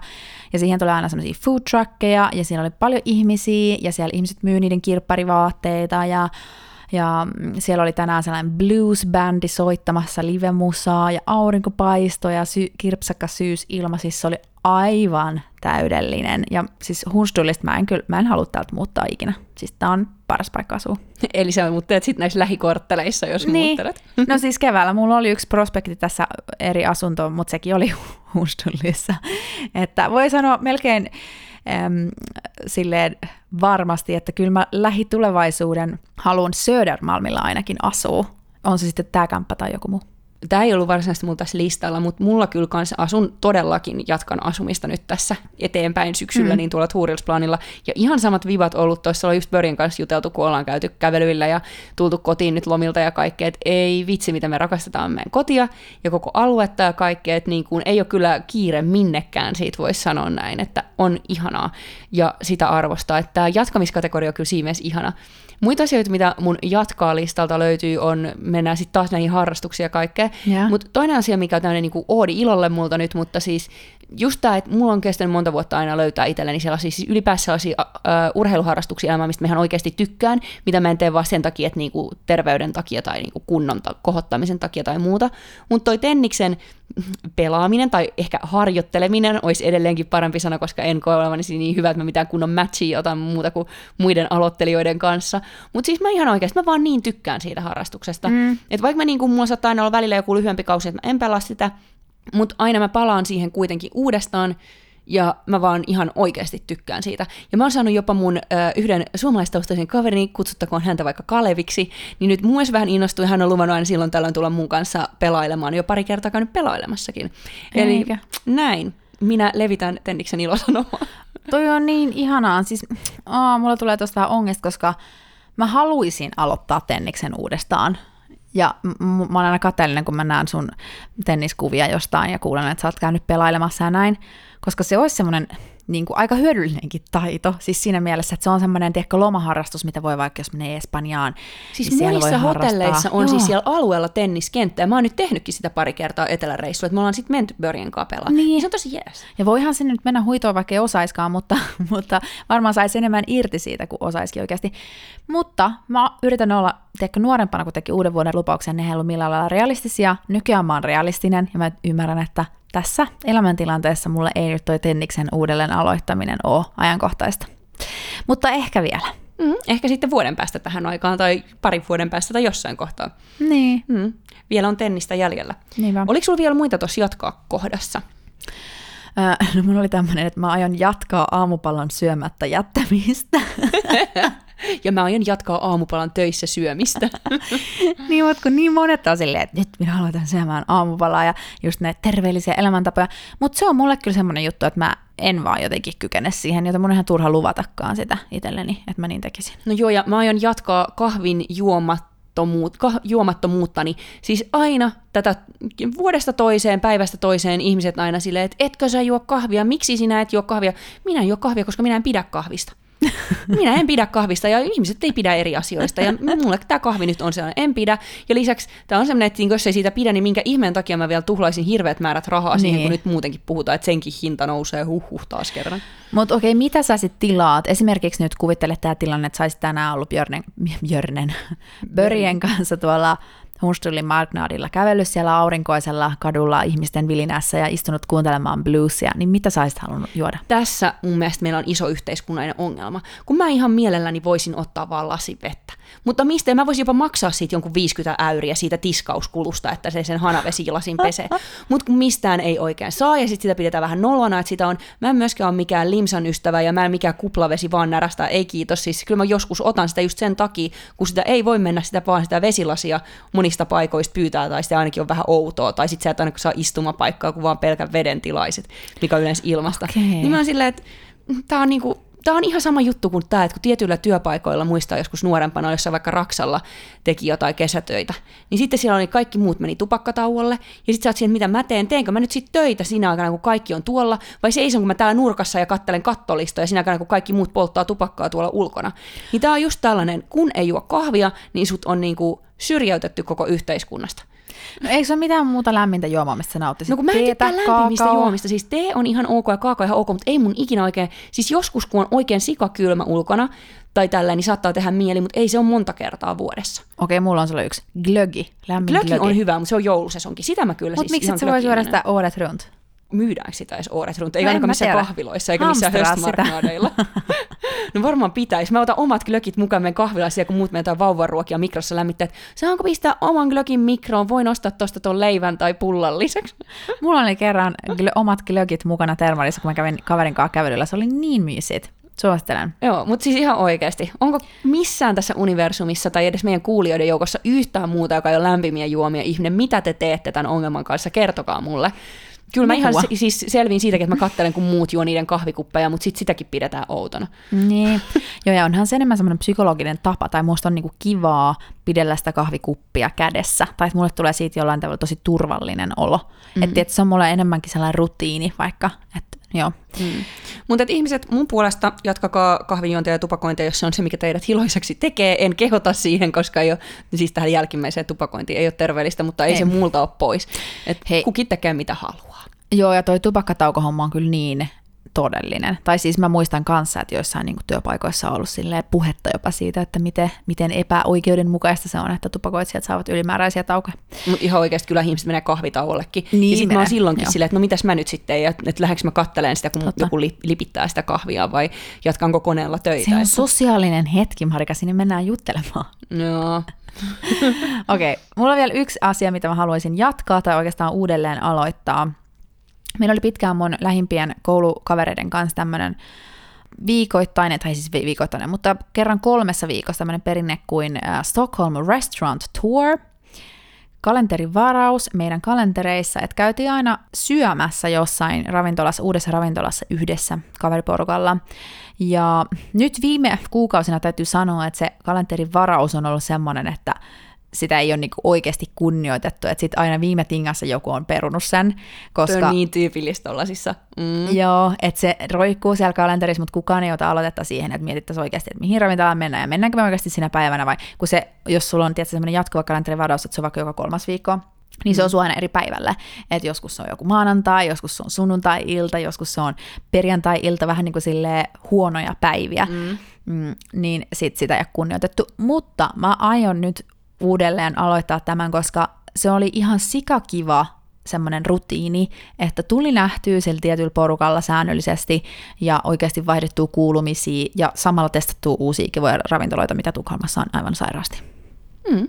Ja siihen tulee aina semmoisia food truckeja ja siellä oli paljon ihmisiä ja siellä ihmiset myy niiden kirpparivaatteita ja ja mm, siellä oli tänään sellainen blues-bändi soittamassa livemusaa ja aurinkopaisto ja sy- kirpsakka syysilma, siis se oli aivan täydellinen. Ja siis Hunstullista mä en, kyllä, mä en halua täältä muuttaa ikinä. Siis tää on paras paikka asua. Eli sä muuttelet sitten näissä lähikortteleissa, jos niin. muuttelet. No siis keväällä mulla oli yksi prospekti tässä eri asuntoon, mutta sekin oli Hunstullissa. Että voi sanoa melkein äm, silleen varmasti, että kyllä mä lähitulevaisuuden haluan Södermalmilla ainakin asua. On se sitten tämä kämppä tai joku muu. Tämä ei ollut varsinaisesti mulla tässä listalla, mutta mulla kyllä kanssa asun todellakin, jatkan asumista nyt tässä eteenpäin syksyllä, mm. niin tuolla Tuurilsplanilla. Ja ihan samat vivat ollut, tuossa ollaan just Börjen kanssa juteltu, kun ollaan käyty kävelyillä ja tultu kotiin nyt lomilta ja kaikkea, että ei vitsi, mitä me rakastetaan meidän kotia ja koko aluetta ja kaikkea, että niin kuin ei ole kyllä kiire minnekään, siitä voisi sanoa näin, että on ihanaa ja sitä arvostaa, että tämä jatkamiskategoria on kyllä siinä ihana. Muita asioita, mitä mun jatkaa listalta löytyy, on, mennään sitten taas näihin harrastuksiin ja kaikkea. Yeah. Mutta toinen asia, mikä on tämmöinen niin oodi ilolle multa nyt, mutta siis just tämä, että mulla on kestänyt monta vuotta aina löytää itselleni sellaisia, siis ylipäänsä sellaisia uh, urheiluharrastuksia elämää, mistä mä ihan oikeasti tykkään, mitä mä en tee vaan sen takia, että niinku terveyden takia tai niinku kunnon ta- kohottamisen takia tai muuta. Mutta toi Tenniksen pelaaminen tai ehkä harjoitteleminen olisi edelleenkin parempi sana, koska en koe olevani niin hyvä, että mä mitään kunnon matchia otan muuta kuin muiden aloittelijoiden kanssa. Mutta siis mä ihan oikeasti, mä vaan niin tykkään siitä harrastuksesta. Mm. Että vaikka mä niin kuin, mulla saattaa aina olla välillä joku lyhyempi kausi, että mä en pelaa sitä, mutta aina mä palaan siihen kuitenkin uudestaan, ja mä vaan ihan oikeasti tykkään siitä. Ja mä oon saanut jopa mun ö, yhden suomalaistaustaisen kaverini, kutsuttakoon häntä vaikka Kaleviksi, niin nyt mun vähän innostui, hän on luvannut aina silloin tällöin tulla mun kanssa pelailemaan, jo pari kertaa käynyt pelailemassakin. Eli Eikä. näin, minä levitän Tenniksen ilosanomaa. Toi on niin ihanaa. Siis, aa, mulla tulee tuosta vähän ongesta, koska mä haluaisin aloittaa tenniksen uudestaan. Ja m- mä oon aina kateellinen, kun mä näen sun tenniskuvia jostain ja kuulen, että sä oot käynyt pelailemassa ja näin, koska se olisi semmoinen niin kuin aika hyödyllinenkin taito. Siis siinä mielessä, että se on semmoinen tiedätkö, lomaharrastus, mitä voi vaikka, jos menee Espanjaan. Siis niin siellä monissa voi harrastaa. hotelleissa on Joo. siis siellä alueella tenniskenttä, ja mä oon nyt tehnytkin sitä pari kertaa eteläreissua, että me ollaan sitten menty Börjen kapella. Niin. Se on tosi jees. Ja voihan se nyt mennä huitoon, vaikka ei osaiskaan, mutta, mutta varmaan saisi enemmän irti siitä, kuin osaisikin oikeasti. Mutta mä yritän olla, tiedätkö, nuorempana, kun teki uuden vuoden lupauksen, ne ei ollut millään lailla realistisia. Nykyään mä oon realistinen, ja mä ymmärrän, että tässä elämäntilanteessa mulle ei nyt toi tenniksen uudelleen aloittaminen ole ajankohtaista. Mutta ehkä vielä. Mm, ehkä sitten vuoden päästä tähän aikaan, tai parin vuoden päästä, tai jossain kohtaa. Niin, Mm. Vielä on tennistä jäljellä. niinpä. Oliko sulla vielä muita tuossa jatkaa kohdassa? Öö, no mulla oli tämmöinen, että mä aion jatkaa aamupallon syömättä jättämistä. Ja mä aion jatkaa aamupalan töissä syömistä. niin, mutta kun niin monet on silleen, että nyt minä aloitan syömään aamupalaa ja just näitä terveellisiä elämäntapoja. Mutta se on mulle kyllä semmoinen juttu, että mä en vaan jotenkin kykene siihen, joten mun ihan turha luvatakaan sitä itselleni, että mä niin tekisin. No joo, ja mä aion jatkaa kahvin juomattomuut, kah, juomattomuuttani. Siis aina tätä vuodesta toiseen, päivästä toiseen ihmiset aina silleen, että etkö sä juo kahvia, miksi sinä et juo kahvia? Minä en juo kahvia, koska minä en pidä kahvista. Minä en pidä kahvista ja ihmiset ei pidä eri asioista. Ja mulle tämä kahvi nyt on sellainen, en pidä. Ja lisäksi tämä on sellainen, että jos ei siitä pidä, niin minkä ihmeen takia mä vielä tuhlaisin hirveät määrät rahaa siihen, Niin. kun nyt muutenkin puhutaan, että senkin hinta nousee huh huh taas kerran. Mutta okei, mitä sä sitten tilaat? Esimerkiksi nyt kuvittele tämä tilanne, että saisit tänään ollut Björnen, Björnen, Börjen kanssa tuolla Hunstullin Marknaadilla kävellyt siellä aurinkoisella kadulla ihmisten vilinässä ja istunut kuuntelemaan bluesia, niin mitä sä olisit halunnut juoda? Tässä mun mielestä meillä on iso yhteiskunnallinen ongelma, kun mä ihan mielelläni voisin ottaa vaan lasi vettä. Mutta mistä? Mä voisin jopa maksaa siitä jonkun 50 äyriä siitä tiskauskulusta, että se sen hanavesilasin pesee. Mutta kun mistään ei oikein saa ja sitten sitä pidetään vähän nolona, että sitä on, mä en myöskään ole mikään limsan ystävä ja mä en mikään kuplavesi vaan närästä, ei kiitos. Siis kyllä mä joskus otan sitä just sen takia, kun sitä ei voi mennä sitä vaan sitä vesilasia monista paikoista pyytää tai sitten ainakin on vähän outoa. Tai sitten sä et ainakaan saa istumapaikkaa kuin vaan pelkän veden tilaiset, mikä on yleensä ilmasta. Okei. Niin mä oon silleen, että tää on niinku, Tämä on ihan sama juttu kuin tämä, että kun tietyillä työpaikoilla, muistaa joskus nuorempana, jossa vaikka Raksalla teki jotain kesätöitä, niin sitten siellä oli kaikki muut meni tupakkatauolle, ja sitten sä oot siihen, mitä mä teen, teenkö mä nyt sitten töitä siinä aikana, kun kaikki on tuolla, vai seisonko mä täällä nurkassa ja kattelen kattolista, ja siinä aikana, kun kaikki muut polttaa tupakkaa tuolla ulkona. Niin tämä on just tällainen, kun ei juo kahvia, niin sut on niinku syrjäytetty koko yhteiskunnasta. No eikö se ole mitään muuta lämmintä juomaa, mistä sä nauttisit? No kun mä en Teetä, tykkää lämpimistä kaakaoa? juomista, siis tee on ihan ok ja kaakao ihan ok, mutta ei mun ikinä oikein, siis joskus kun on oikein sikakylmä ulkona tai tällä, niin saattaa tehdä mieli, mutta ei se ole monta kertaa vuodessa. Okei, mulla on sulle yksi. Glögi, lämmin Glögi glögi. on hyvä, mutta se on joulusesonkin. Sitä mä kyllä Mutta siis miksi et sä voi syödä sitä året runt? Myydäänkö sitä edes Året Runt? Ei No ainakaan missään tiedä. kahviloissa, eikä missään höstmarknaadeilla. no varmaan pitäisi. Mä otan omat glökit mukaan meidän kahvilaisia, kun muut meidän vauvaruokia mikrossa lämmittää. että Saanko pistää oman glökin mikroon? Voin ostaa tosta ton leivän tai pullan lisäksi. Mulla oli kerran glö, omat glögit mukana termalissa, kun mä kävin kaverin kanssa kävelyllä. Se oli niin myysit. Suosittelen. Joo, mutta siis ihan oikeasti. Onko missään tässä universumissa tai edes meidän kuulijoiden joukossa yhtään muuta, joka ei ole lämpimiä juomia ihminen? Mitä te teette tämän ongelman kanssa? Kertokaa mulle. Kyllä mä ihan se, siis selviin siitäkin, että mä katselen, kun muut juo niiden kahvikuppeja, mutta sit sitäkin pidetään outona. Niin. Joo, ja onhan se enemmän semmoinen psykologinen tapa, tai musta on niinku kivaa pidellä sitä kahvikuppia kädessä, tai että mulle tulee siitä jollain tavalla tosi turvallinen olo. Mm. Että et se on mulle enemmänkin sellainen rutiini vaikka, että joo. Mm. Mutta ihmiset mun puolesta jatkakaa kahvinjuontia ja tupakointia, jos se on se, mikä teidät iloiseksi tekee. En kehota siihen, koska ei ole, siis tähän jälkimmäiseen tupakointiin ei ole terveellistä, mutta ei, Ei. se muulta ole pois. Et Hei. kukin tekee mitä haluaa. Joo, ja toi tupakkataukohomma on kyllä niin todellinen. Tai siis mä muistan kanssa, että joissain niin työpaikoissa on ollut puhetta jopa siitä, että miten, miten epäoikeudenmukaista se on, että tupakoitsijat saavat ylimääräisiä taukoja. Mutta ihan oikeasti kyllä ihmiset menee kahvitauollekin. Niin ja sitten mä oon silloinkin silleen, että no mitäs mä nyt sitten, ja että lähdenkö mä katteleen sitä, kun Totta. joku li- lipittää sitä kahvia, vai jatkanko koneella töitä. Se on että- sosiaalinen hetki, Marika, sinne mennään juttelemaan. Joo. Okei, okay. mulla on vielä yksi asia, mitä mä haluaisin jatkaa tai oikeastaan uudelleen aloittaa. Meillä oli pitkään mun lähimpien koulukavereiden kanssa tämmöinen viikoittainen, tai siis vi- viikoittainen, mutta kerran kolmessa viikossa tämmöinen perinne kuin äh, Stockholm Restaurant Tour, kalenterivaraus meidän kalentereissa, että käytiin aina syömässä jossain ravintolassa, uudessa ravintolassa yhdessä kaveriporukalla. Ja nyt viime kuukausina täytyy sanoa, että se kalenterivaraus on ollut semmoinen, että sitä ei ole niinku oikeasti kunnioitettu, että sitten aina viime tingassa joku on perunut sen, koska... Se on niin tyypillistä tollasissa. Mm. Joo, että se roikkuu siellä kalenterissa, mutta kukaan ei ota aloitetta siihen, että mietittäisiin oikeasti, että mihin ravintolaan mennään ja mennäänkö me oikeasti sinä päivänä vai kun se, jos sulla on tietysti sellainen jatkuva kalenterivaraus, että se on vaikka joka kolmas viikko, niin se osuu aina eri päivälle. Että joskus se on joku maanantai, joskus se on sunnuntai-ilta, joskus se on perjantai-ilta, vähän niin kuin silleen huonoja päiviä. Mm. Mm, niin sit sitä ei ole kunnioitettu. Mutta mä aion nyt uudelleen aloittaa tämän, koska se oli ihan sikakiva semmoinen rutiini, että tuli nähtyä sillä tietyllä porukalla säännöllisesti ja oikeasti vaihdettua kuulumisia ja samalla testattua uusia kivoja ravintoloita, mitä Tukholmassa on aivan sairaasti. Mm.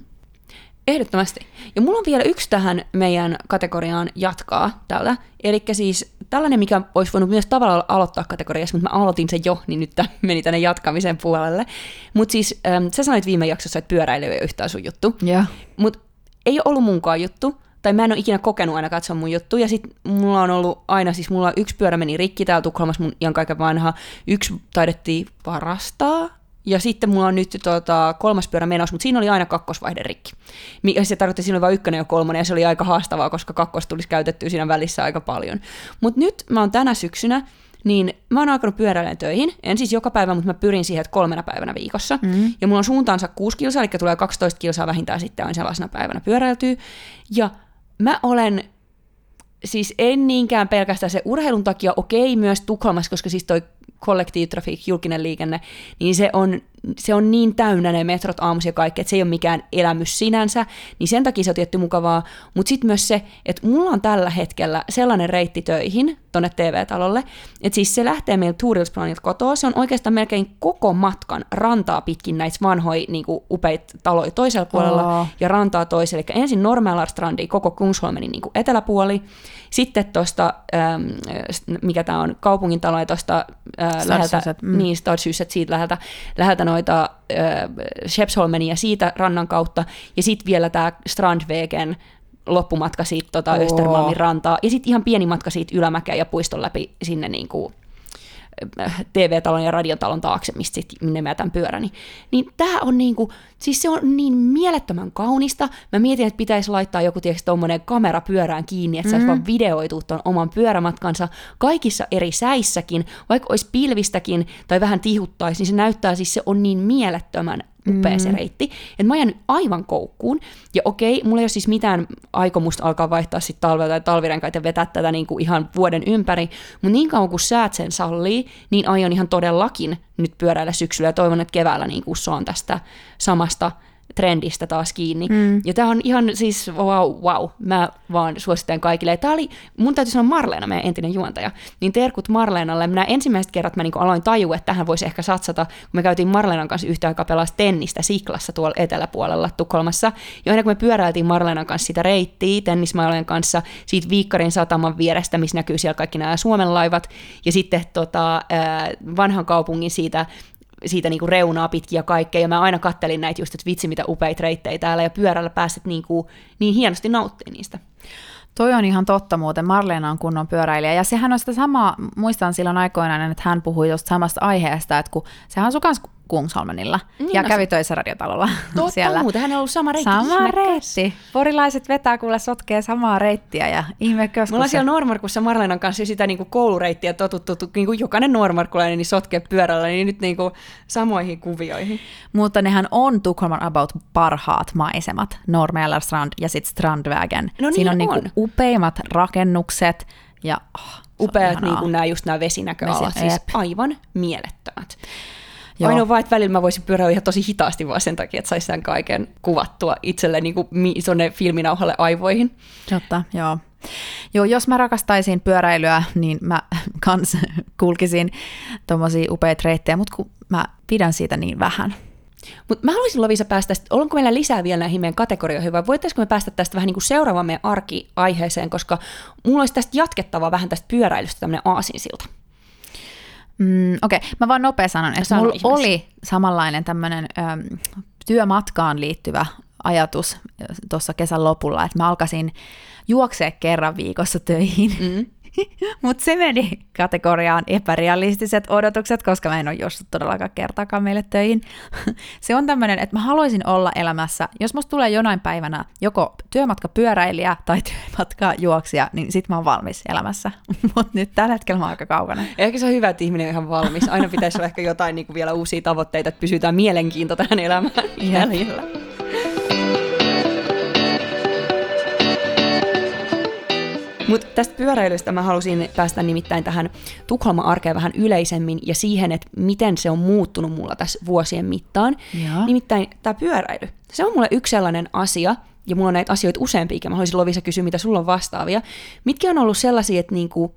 Ehdottomasti. Ja mulla on vielä yksi tähän meidän kategoriaan jatkaa täällä. Eli siis tällainen, mikä olisi voinut myös tavallaan aloittaa kategoriassa, mutta mä aloitin sen jo, niin nyt meni tänne jatkamisen puolelle. Mutta siis ähm, sä sanoit viime jaksossa, että pyöräily ei ole yhtään sun juttu. Joo. Mutta ei ole ollut munkaan juttu, tai mä en ole ikinä kokenut aina katsoa mun juttu, ja sitten mulla on ollut aina, siis mulla yksi pyörä meni rikki täällä Tukholmassa, mun ihan kaiken vanha, yksi taidettiin varastaa, ja sitten mulla on nyt tota, kolmas pyörä menossa, mutta siinä oli aina kakkosvaihde rikki. Se tarkoitti, että siinä oli vain ykkönen ja kolmonen, ja se oli aika haastavaa, koska kakkos tulisi käytettyä siinä välissä aika paljon. Mutta nyt mä oon tänä syksynä, niin mä oon alkanut pyöräilemään töihin. En siis joka päivä, mutta mä pyrin siihen, että kolmena päivänä viikossa. Mm. Ja mulla on suuntaansa 6 kilsaa, eli tulee 12 kilsaa vähintään sitten aina sellaisena päivänä pyöräiltyy. Ja mä olen siis en niinkään pelkästään se urheilun takia, okei myös Tukholmassa, koska siis toi Collective Traffic, julkinen liikenne, niin se on, se on niin täynnä ne metrot aamuisin ja kaikki, että se ei ole mikään elämys sinänsä, niin sen takia se on tietty mukavaa, mutta sitten myös se, että mulla on tällä hetkellä sellainen reitti töihin tonne TV-talolle, että siis se lähtee meiltä Turilsplanilta kotoa, se on oikeastaan melkein koko matkan rantaa pitkin näitä vanhoja niin upeita taloja toisella puolella Oo. ja rantaa toiselle, eli ensin Normalarstrandi, koko Kungsholmenin niin eteläpuoli, sitten tuosta, mikä tämä on, kaupungin talo ja tuosta läheltä, Stadshuset, mm. niin Stadshuset, siitä läheltä, läheltä noita äh, Skeppsholmenin ja siitä rannan kautta, ja sitten vielä tämä Strandvägen loppumatka siitä tota. Östermalmin rantaa, ja sitten ihan pieni matka siitä ylämäkeä ja puiston läpi sinne niin kuin, TV-talon ja radiotalon taakse, mistä sitten nimetään pyöräni. Niin tämä on niinku, siis se on niin mielettömän kaunista. Mä mietin, että pitäisi laittaa joku tietysti tommonen kamera pyörään kiinni, että saisi Mm. vaan videoitua ton oman pyörämatkansa kaikissa eri säissäkin, vaikka olisi pilvistäkin tai vähän tihuttaisi, niin se näyttää siis, se on niin mielettömän upea se reitti. Että mä ajan nyt aivan koukkuun. Ja okei, mulla ei ole siis mitään aikomusta alkaa vaihtaa sitten talvella tai talvirenkaita ja vetää tätä niinku ihan vuoden ympäri. Mutta niin kauan kuin säät sen sallii, niin aion ihan todellakin nyt pyöräillä syksyllä ja toivon, että keväällä niinku saan tästä samasta trendistä taas kiinni. Mm. Ja tämä on ihan siis wow, wow. Mä vaan suosittelen kaikille. Tämä oli, mun täytyy sanoa Marleena, meidän entinen juontaja, niin terkut Marleenalle. Minä ensimmäiset kerrat mä niin aloin tajua, että tähän voisi ehkä satsata, kun me käytiin Marleenan kanssa yhtä aikaa pelaa tennistä Siklassa tuolla eteläpuolella Tukholmassa. Ja aina kun me pyöräiltiin Marleenan kanssa sitä reittiä tennismailojen kanssa siitä Viikkarin sataman vierestä, missä näkyy siellä kaikki nämä Suomen laivat, ja sitten tota, vanhan kaupungin siitä siitä niinku reunaa pitkiä kaikkea, ja mä aina kattelin näitä just, että vitsi mitä upeita reittejä täällä, ja pyörällä pääset niinku, niin hienosti nauttimaan niistä. Toi on ihan totta muuten. Marleena on kunnon pyöräilijä. Ja sehän on sitä samaa, muistan silloin aikoinaan, että hän puhui tuosta samasta aiheesta, että kun sehän asui myös Kungsholmenilla niin, ja no, kävi töissä radiotalolla totta siellä. muuten, hän on ollut sama reitti. Sama reitti. Porilaiset vetää kuule sotkee samaa reittiä ja ihme Me ollaan siellä Normarkussa Marlenan kanssa sitä niin kuin koulureittiä totuttu, niin kuin jokainen Normarkulainen niin sotkee pyörällä, niin nyt niin kuin samoihin kuvioihin. Mutta nehän on Tukholman about parhaat maisemat, Strand ja sitten Strandvägen. No niin Siinä on, on. Niin kuin upeimmat rakennukset ja oh, Upeat niin kuin nämä, just nämä vesinäköalat, Vesi, siis aivan mielettömät. Joo. Ainoa vaan, että välillä mä voisin pyöräillä ihan tosi hitaasti vaan sen takia, että saisi tämän kaiken kuvattua itselle niin kuin filminauhalle aivoihin. Totta, joo. Joo, jos mä rakastaisin pyöräilyä, niin mä kans kulkisin tommosia upeita reittejä, mutta kun mä pidän siitä niin vähän. Mutta mä haluaisin Lovisa päästä, onko meillä lisää vielä näihin meidän kategorioihin, vai voitaisiinko me päästä tästä vähän niin kuin seuraavaan meidän arkiaiheeseen, koska mulla olisi tästä jatkettavaa vähän tästä pyöräilystä tämmöinen aasinsilta. Mm, Okei, okay. mä vaan nopea sanon, että Sano mulla ihmeessä. oli samanlainen tämmöinen työmatkaan liittyvä ajatus tuossa kesän lopulla, että mä alkaisin juoksee kerran viikossa töihin. Mm. Mutta se meni kategoriaan epärealistiset odotukset, koska mä en ole juossut todellakaan kertaakaan meille töihin. se on tämmöinen, että mä haluaisin olla elämässä, jos musta tulee jonain päivänä joko työmatka pyöräilijä tai työmatka juoksija, niin sit mä oon valmis elämässä. Mutta nyt tällä hetkellä mä oon aika kaukana. Ehkä se on hyvä, että ihminen on ihan valmis. Aina pitäisi olla ehkä jotain niin kuin vielä uusia tavoitteita, että pysytään mielenkiinto tähän elämään jäljellä. Mutta tästä pyöräilystä mä halusin päästä nimittäin tähän Tukholma-arkeen vähän yleisemmin ja siihen, että miten se on muuttunut mulla tässä vuosien mittaan. Ja. Nimittäin tämä pyöräily. Se on mulle yksi sellainen asia, ja mulla on näitä asioita useampiakin. Mä haluaisin Lovisa kysyä, mitä sulla on vastaavia. Mitkä on ollut sellaisia, että niinku,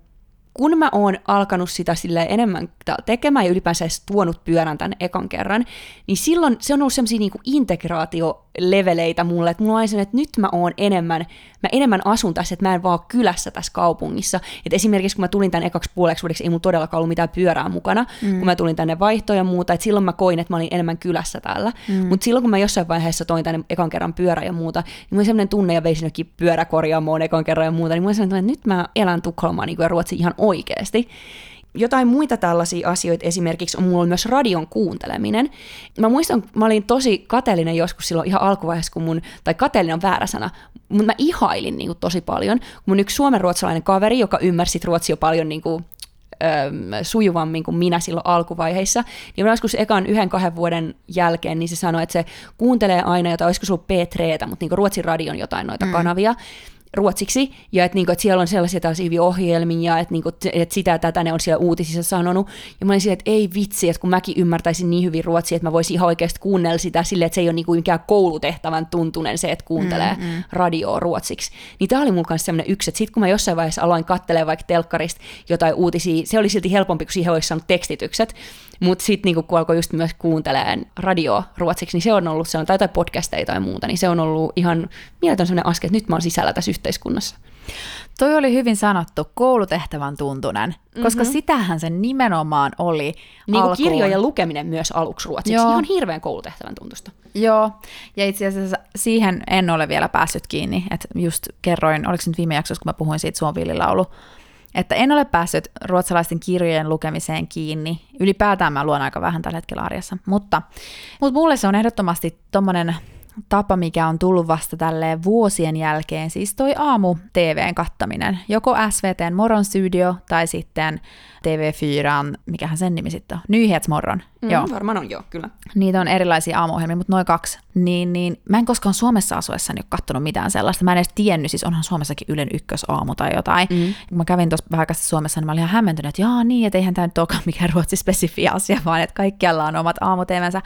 kun mä oon alkanut sitä sille enemmän tekemään ja ylipäänsä edes tuonut pyörän tänne ekan kerran, niin silloin se on ollut semmoisia niinku integraatioleveleitä mulle, että mulla on sen, että nyt mä oon enemmän, mä enemmän asun tässä, että mä en vaan kylässä tässä kaupungissa. Et esimerkiksi kun mä tulin tänne ekaksi puoleksi vuodeksi, ei mulla todellakaan ollut mitään pyörää mukana, mm. kun mä tulin tänne vaihtoja ja muuta, että silloin mä koin, että mä olin enemmän kylässä täällä. Mm. Mutta silloin kun mä jossain vaiheessa toin tänne ekan kerran pyörä ja muuta, niin mulla oli semmoinen tunne ja veisin jokin pyöräkorjaamoon ekan kerran ja muuta, niin mulla oli semmoinen, että nyt mä elän Tukholmaa niin ja Ruotsi ihan oikeasti. Jotain muita tällaisia asioita esimerkiksi on mulla myös radion kuunteleminen. Mä muistan, mä olin tosi kateellinen joskus silloin ihan alkuvaiheessa, kun mun, tai kateellinen on väärä sana, mutta mä ihailin niin kuin, tosi paljon. Mun yksi suomen-ruotsalainen kaveri, joka ymmärsi ruotsia paljon niin kuin, sujuvammin kuin minä silloin alkuvaiheissa. Niin joskus ekan yhden kahden vuoden jälkeen, niin se sanoi, että se kuuntelee aina jotain, olisiko sulla P3, mutta niin Ruotsin radion jotain noita mm. kanavia ruotsiksi, ja että, niinku, että siellä on sellaisia tällaisia ohjelmia, että, niinku, että sitä ja tätä ne on siellä uutisissa sanonut, ja mä olin silleen, että ei vitsi, että kun mäkin ymmärtäisin niin hyvin ruotsia, että mä voisin ihan oikeasti kuunnella sitä silleen, että se ei ole niinku mikään koulutehtävän tuntunen se, että kuuntelee mm, mm. radioa ruotsiksi. Niin tämä oli mulla kanssa sellainen yksi, että sitten kun mä jossain vaiheessa aloin katselemaan vaikka telkkarista jotain uutisia, se oli silti helpompi, kun siihen olisi saanut tekstitykset, mutta sitten niinku, kun alkoi just myös kuuntelemaan radio ruotsiksi, niin se on ollut se on, tai jotain podcasteja tai muuta, niin se on ollut ihan mieletön sellainen askel, että nyt mä oon sisällä tässä yhteiskunnassa. Toi oli hyvin sanottu, koulutehtävän tuntunen, mm-hmm. koska sitähän se nimenomaan oli Niin kuin kirjojen lukeminen myös aluksi ruotsiksi, Joo. ihan hirveän koulutehtävän tuntusta. Joo, ja itse asiassa siihen en ole vielä päässyt kiinni, että just kerroin, oliko se nyt viime jaksossa, kun mä puhuin siitä Suomvillilaulu että en ole päässyt ruotsalaisten kirjojen lukemiseen kiinni. Ylipäätään mä luon aika vähän tällä hetkellä arjessa. Mutta, mutta mulle se on ehdottomasti tommonen tapa, mikä on tullut vasta tälleen vuosien jälkeen, siis toi aamu TVn kattaminen. Joko SVTn Moron Studio tai sitten TV4, mikähän sen nimi sitten on, Nyhetsmorron. Mm, joo. Varmaan on, joo, kyllä. Niitä on erilaisia aamuohjelmia, mutta noin kaksi. Niin, niin mä en koskaan Suomessa asuessani ole kattonut mitään sellaista. Mä en edes tiennyt, siis onhan Suomessakin Ylen ykkösaamu tai jotain. Mm. Kun mä kävin tuossa vähän Suomessa, niin mä olin ihan hämmentynyt, että jaa niin, että eihän tämä nyt olekaan mikään ruotsispesifi asia, vaan että kaikkialla on omat aamuteemensä.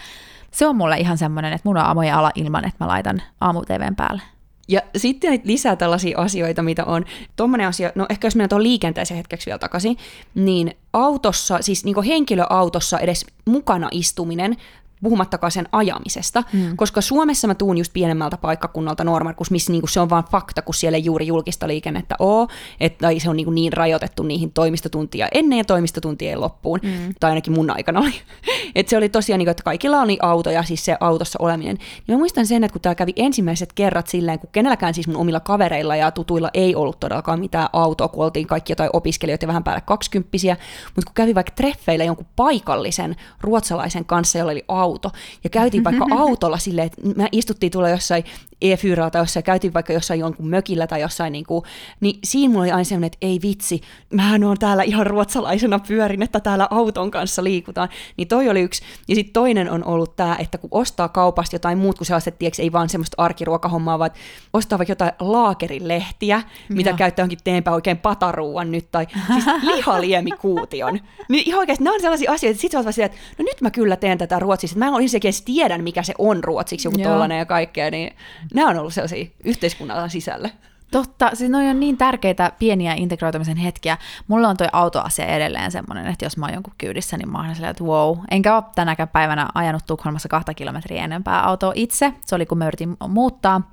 Se on mulle ihan semmoinen, että mun on aamuja ala ilman, että mä laitan aamu TVn päälle. Ja sitten lisää tällaisia asioita, mitä on. Tuommoinen asia, no ehkä jos mennään tuon liikenteeseen hetkeksi vielä takaisin, niin autossa, siis niin henkilöautossa edes mukana istuminen puhumattakaan sen ajamisesta, mm. koska Suomessa mä tuun just pienemmältä paikkakunnalta Normarkus, missä niinku se on vain fakta, kun siellä ei juuri julkista liikennettä ole, että se on niinku niin rajoitettu niihin toimistotuntia ennen ja toimistotuntien loppuun, mm. tai ainakin mun aikana oli. Et se oli tosiaan, niinku, että kaikilla oli auto ja siis se autossa oleminen. Niin mä muistan sen, että kun tämä kävi ensimmäiset kerrat silleen, kun kenelläkään siis mun omilla kavereilla ja tutuilla ei ollut todellakaan mitään autoa, kun oltiin kaikki jotain opiskelijoita ja vähän päälle kaksikymppisiä, mutta kun kävi vaikka treffeillä jonkun paikallisen ruotsalaisen kanssa, jolla oli auto, auto. Ja käytiin vaikka autolla silleen, että me istuttiin tuolla jossain e tai jossain, käytiin vaikka jossain jonkun mökillä tai jossain, niin, kuin, niin siinä mulla oli aina sellainen, että ei vitsi, mähän on täällä ihan ruotsalaisena pyörin, että täällä auton kanssa liikutaan. Niin toi oli yksi. Ja sitten toinen on ollut tämä, että kun ostaa kaupasta jotain muut kuin sellaiset, tiedätkö, ei vaan semmoista arkiruokahommaa, vaan ostaa vaikka jotain laakerilehtiä, mitä käyttää johonkin teenpä oikein pataruuan nyt, tai siis lihaliemikuution. niin ihan oikeasti nämä on sellaisia asioita, että sitten että no nyt mä kyllä teen tätä ruotsissa, mä en edes tiedän, mikä se on ruotsiksi, joku tollainen ja kaikkea, niin nämä on ollut sellaisia yhteiskunnan sisällä. Totta, siis noi on niin tärkeitä pieniä integroitumisen hetkiä. Mulla on toi autoasia edelleen semmoinen, että jos mä oon jonkun kyydissä, niin mä oon silleen, että wow. Enkä ole tänäkään päivänä ajanut Tukholmassa kahta kilometriä enempää autoa itse. Se oli, kun me yritin muuttaa.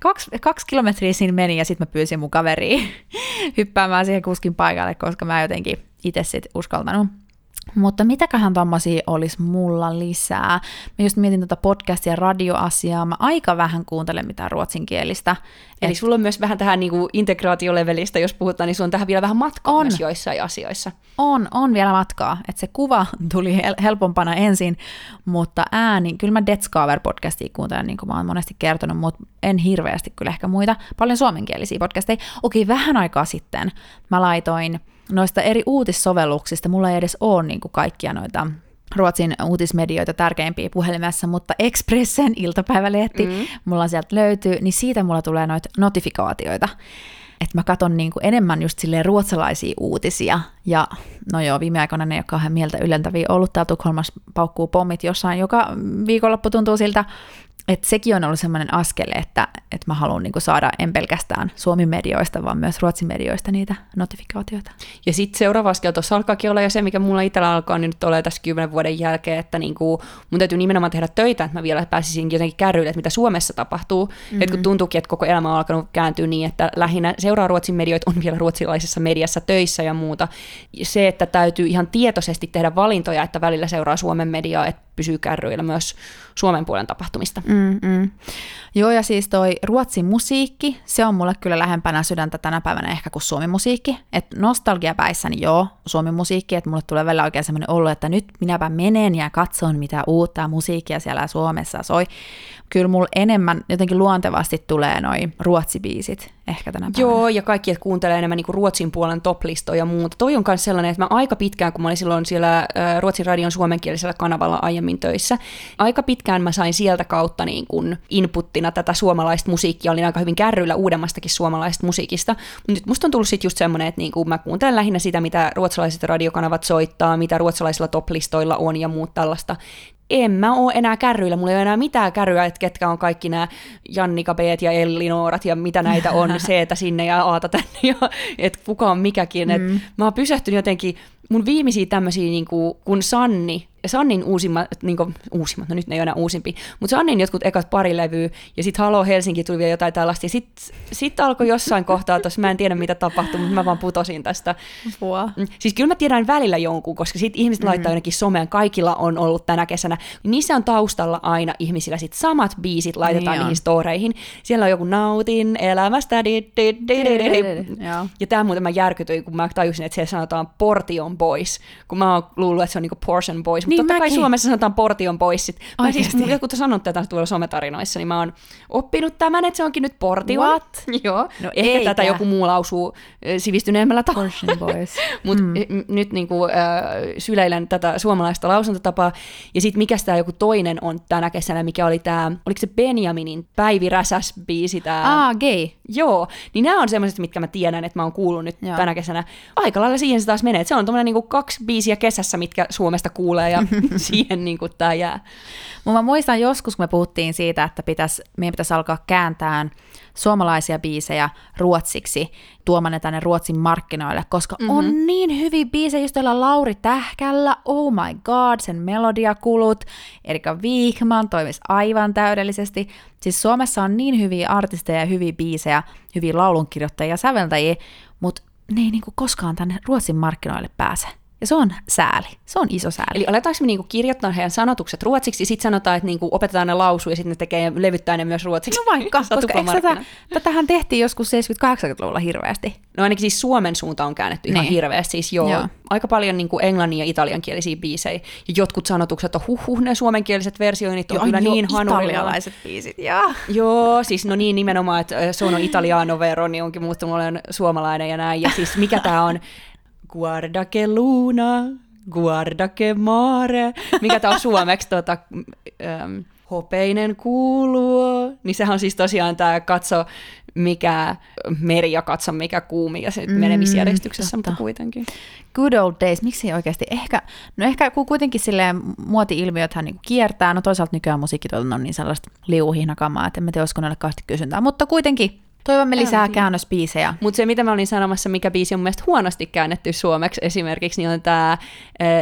Kaksi, kaksi kilometriä siinä meni ja sitten mä pyysin mun kaveria hyppäämään siihen kuskin paikalle, koska mä jotenkin itse sit uskaltanut mutta mitäköhän tommosia olisi mulla lisää? Mä just mietin tuota podcastia ja radioasiaa. Mä aika vähän kuuntelen mitään ruotsinkielistä. Eli Et... sulla on myös vähän tähän niinku integraatiolevelistä, jos puhutaan, niin sulla on tähän vielä vähän matkaa on. myös joissain asioissa. On, on vielä matkaa. Että se kuva tuli hel- helpompana ensin, mutta ääni, kyllä mä Detskaver podcastia kuuntelen, niin kuin mä oon monesti kertonut, mutta en hirveästi kyllä ehkä muita. Paljon suomenkielisiä podcasteja. Okei, vähän aikaa sitten mä laitoin noista eri uutissovelluksista, mulla ei edes ole niin kuin kaikkia noita Ruotsin uutismedioita tärkeimpiä puhelimessa, mutta Expressen iltapäivälehti, mm. mulla sieltä löytyy, niin siitä mulla tulee noita notifikaatioita. Että mä katson niin kuin enemmän just silleen ruotsalaisia uutisia, ja no joo, viime aikoina ne ei ole kauhean mieltä ylentäviä ollut. Täällä Tukholmassa paukkuu pommit jossain joka viikonloppu tuntuu siltä, et sekin on ollut sellainen askel, että, että mä haluan niin saada en pelkästään Suomi-medioista, vaan myös Ruotsin medioista niitä notifikaatioita. Ja sitten seuraava askel tuossa alkaakin olla jo se, mikä mulla itsellä alkaa niin nyt ole tässä kymmenen vuoden jälkeen, että niin kuin, mun täytyy nimenomaan tehdä töitä, että mä vielä pääsisin jotenkin kärryille, että mitä Suomessa tapahtuu. Mm-hmm. Et kun tuntuukin, että koko elämä on alkanut kääntyä niin, että lähinnä seuraa Ruotsin medioita, on vielä ruotsilaisessa mediassa töissä ja muuta. Se, että täytyy ihan tietoisesti tehdä valintoja, että välillä seuraa Suomen mediaa, että pysyy kärryillä myös Suomen puolen tapahtumista. Mm-mm. Joo, ja siis toi Ruotsin musiikki, se on mulle kyllä lähempänä sydäntä tänä päivänä ehkä kuin Suomen musiikki. Että nostalgiapäissäni joo, Suomen musiikki, että mulle tulee välillä oikein semmoinen olo, että nyt minäpä menen ja katson, mitä uutta musiikkia siellä Suomessa soi kyllä mulla enemmän jotenkin luontevasti tulee noi ruotsibiisit ehkä tänä päivänä. Joo, ja kaikki, että kuuntelee enemmän niin Ruotsin puolen toplistoja ja muuta. Toi on myös sellainen, että mä aika pitkään, kun mä olin silloin siellä Ruotsin radion suomenkielisellä kanavalla aiemmin töissä, aika pitkään mä sain sieltä kautta niin kuin inputtina tätä suomalaista musiikkia, olin aika hyvin kärryillä uudemmastakin suomalaista musiikista, mutta nyt musta on tullut sitten just semmoinen, että niin kuin mä kuuntelen lähinnä sitä, mitä ruotsalaiset radiokanavat soittaa, mitä ruotsalaisilla toplistoilla on ja muut tällaista, en mä oo enää kärryillä, mulla ei ole enää mitään kärryä, että ketkä on kaikki nämä Jannika B ja Ellinoorat ja mitä näitä on, C sinne ja Aata tänne, ja että kuka on mikäkin. Mm. Et mä oon pysähtynyt jotenkin, mun viimeisiä tämmöisiä, niin kuin, kun Sanni Sannin uusimmat, niin kuin, uusimmat, no nyt ne ei ole enää uusimpi, mutta Sannin jotkut ekat pari levyä, ja sitten Halo Helsinki tuli vielä jotain tällaista, ja sitten sit alkoi jossain kohtaa tuossa, mä en tiedä mitä tapahtui, mutta mä vaan putosin tästä. Pua. Mm, siis kyllä mä tiedän välillä jonkun, koska sitten ihmiset mm. laittaa jonnekin someen, kaikilla on ollut tänä kesänä, niissä on taustalla aina ihmisillä sit samat biisit laitetaan niin niihin storeihin. Siellä on joku nautin elämästä, di, di, di, di, di, di. ja tämä muuten mä järkytyin, kun mä tajusin, että siellä sanotaan Portion Boys, kun mä oon luullut, että se on niinku Portion Boys, niin totta mäkin. kai Suomessa sanotaan portion pois. Sit. Mä siis, joku sanonut tätä tuolla sometarinoissa, niin mä oon oppinut tämän, että se onkin nyt portion. What? Joo. No Ehkä eikä. tätä joku muu lausuu sivistyneemmällä tavalla. Mutta mm. nyt niin kuin, äh, syleilen tätä suomalaista lausuntatapaa. Ja sitten mikä tämä joku toinen on tänä kesänä, mikä oli tämä, oliko se Benjaminin Päivi Räsäs-biisi tämä? Ah, gay. Joo, niin nämä on semmoiset, mitkä mä tiedän, että mä oon kuullut nyt Joo. tänä kesänä. Aika lailla siihen se taas menee. Et se on tommonen niinku kaksi biisiä kesässä, mitkä Suomesta kuulee ja siihen niinku tää jää. Mutta mä muistan joskus, kun me puhuttiin siitä, että pitäis, meidän pitäisi alkaa kääntää suomalaisia biisejä ruotsiksi, tuomaan ne tänne Ruotsin markkinoille, koska mm-hmm. on niin hyviä biisejä, just tuolla Lauri Tähkällä, oh my god, sen melodiakulut, Erika Wigman toimisi aivan täydellisesti. Siis Suomessa on niin hyviä artisteja ja hyviä biisejä, hyviä laulunkirjoittajia ja säveltäjiä, ne ei niinku koskaan tänne Ruotsin markkinoille pääse. Ja se on sääli. Se on iso sääli. Eli aletaanko me niinku kirjoittaa heidän sanotukset ruotsiksi, ja sitten sanotaan, että niinku opetetaan ne lausua, ja sitten ne tekee, levyttää ne myös ruotsiksi. No vaikka, koska eikö tätä, tätähän tehtiin joskus 70-80-luvulla hirveästi. No ainakin siis Suomen suunta on käännetty ihan Niin. hirveästi. Siis joo, Joo. joo. aika paljon niin kuin englannin ja italiankielisiä biisejä. Ja jotkut sanotukset on huhhuh, ne suomenkieliset versioinnit on kyllä niin hanurilla. italialaiset biisit, joo. Joo, siis no niin nimenomaan, että äh, sono italiano vero, niin onkin muuttunut olen suomalainen ja näin. Ja siis mikä tämä on? Guarda che luna, guarda che mare. Mikä tämä on suomeksi? Tota, ähm, hopeinen kuuluu. Niin sehän on siis tosiaan tämä katso mikä meri ja katso mikä kuumi ja se mm, menemisjärjestyksessä, totta. mutta kuitenkin. Good old days, miksi ei oikeasti? Ehkä, no ehkä kun kuitenkin silleen muoti-ilmiöthän niinku kiertää, no toisaalta nykyään musiikkituotanto on niin sellaista liuhihnakamaa, että en mä tiedä, olisiko näille kauheasti kysyntää, mutta kuitenkin toivomme lisää Aivan. käännösbiisejä. Mutta se, mitä mä olin sanomassa, mikä biisi on mun mielestä huonosti käännetty suomeksi esimerkiksi, niin on tämä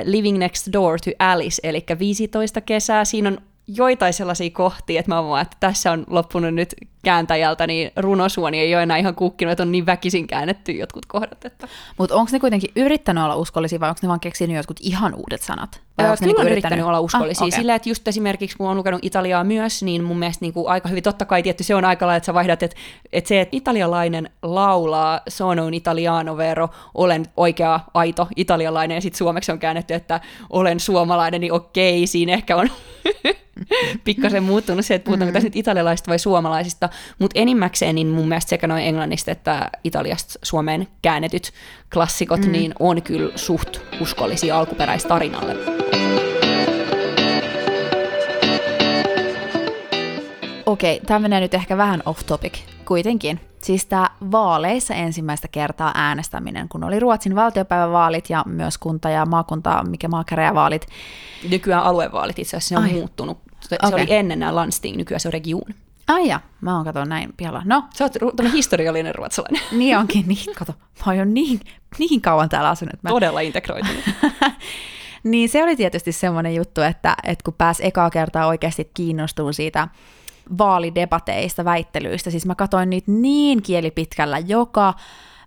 Living Next Door to Alice, eli 15 kesää. Siinä on joitain sellaisia kohtia, että mä oon vaan, että tässä on loppunut nyt kääntäjältä, niin runosuoni ei ole enää ihan kukkinut, että on niin väkisin käännetty jotkut kohdat. Että... Mutta onko ne kuitenkin yrittänyt olla uskollisia vai onko ne vaan keksinyt jotkut ihan uudet sanat? Vai Öö, kyllä niinku on yrittänyt olla uskollisia. Ah, okei. Sillä, että just esimerkiksi kun on lukenut Italiaa myös, niin mun mielestä niinku aika hyvin, totta kai tietty se on aika lailla, että sä vaihdat, että, että se, että italialainen laulaa sono un italiano vero, olen oikea, aito italialainen, ja sitten suomeksi on käännetty, että olen suomalainen, niin okei, siinä ehkä on pikkasen muuttunut se, että puhutaanko tässä nyt italialaisista vai suomalaisista, mutta enimmäkseen niin mun mielestä sekä noin englannista että Italiasta Suomeen käännetyt klassikot, mm. niin on kyllä suht uskollisia alkuperäistarinalle. Okei, tämä menee nyt ehkä vähän off topic kuitenkin. Siis tämä vaaleissa ensimmäistä kertaa äänestäminen, kun oli Ruotsin valtiopäivävaalit ja myös kunta- ja maakunta, mikä maakäräjävaalit. Nykyään aluevaalit itse asiassa se on Ai. Muuttunut. Se, se Okei. oli ennen nämä landsting, nykyään se on region. Ai ja, mä oon katon näin pihalla. No, Sä oot ru- historiallinen ruotsalainen. niin onkin, niin kato, mä oon jo niin, niin kauan täällä asunut. Mä, Todella integroitunut. niin se oli tietysti semmoinen juttu, että, että kun pääsi ekaa kertaa oikeasti kiinnostumaan siitä vaalidebateista, väittelyistä, siis mä katsoin niitä niin kielipitkällä joka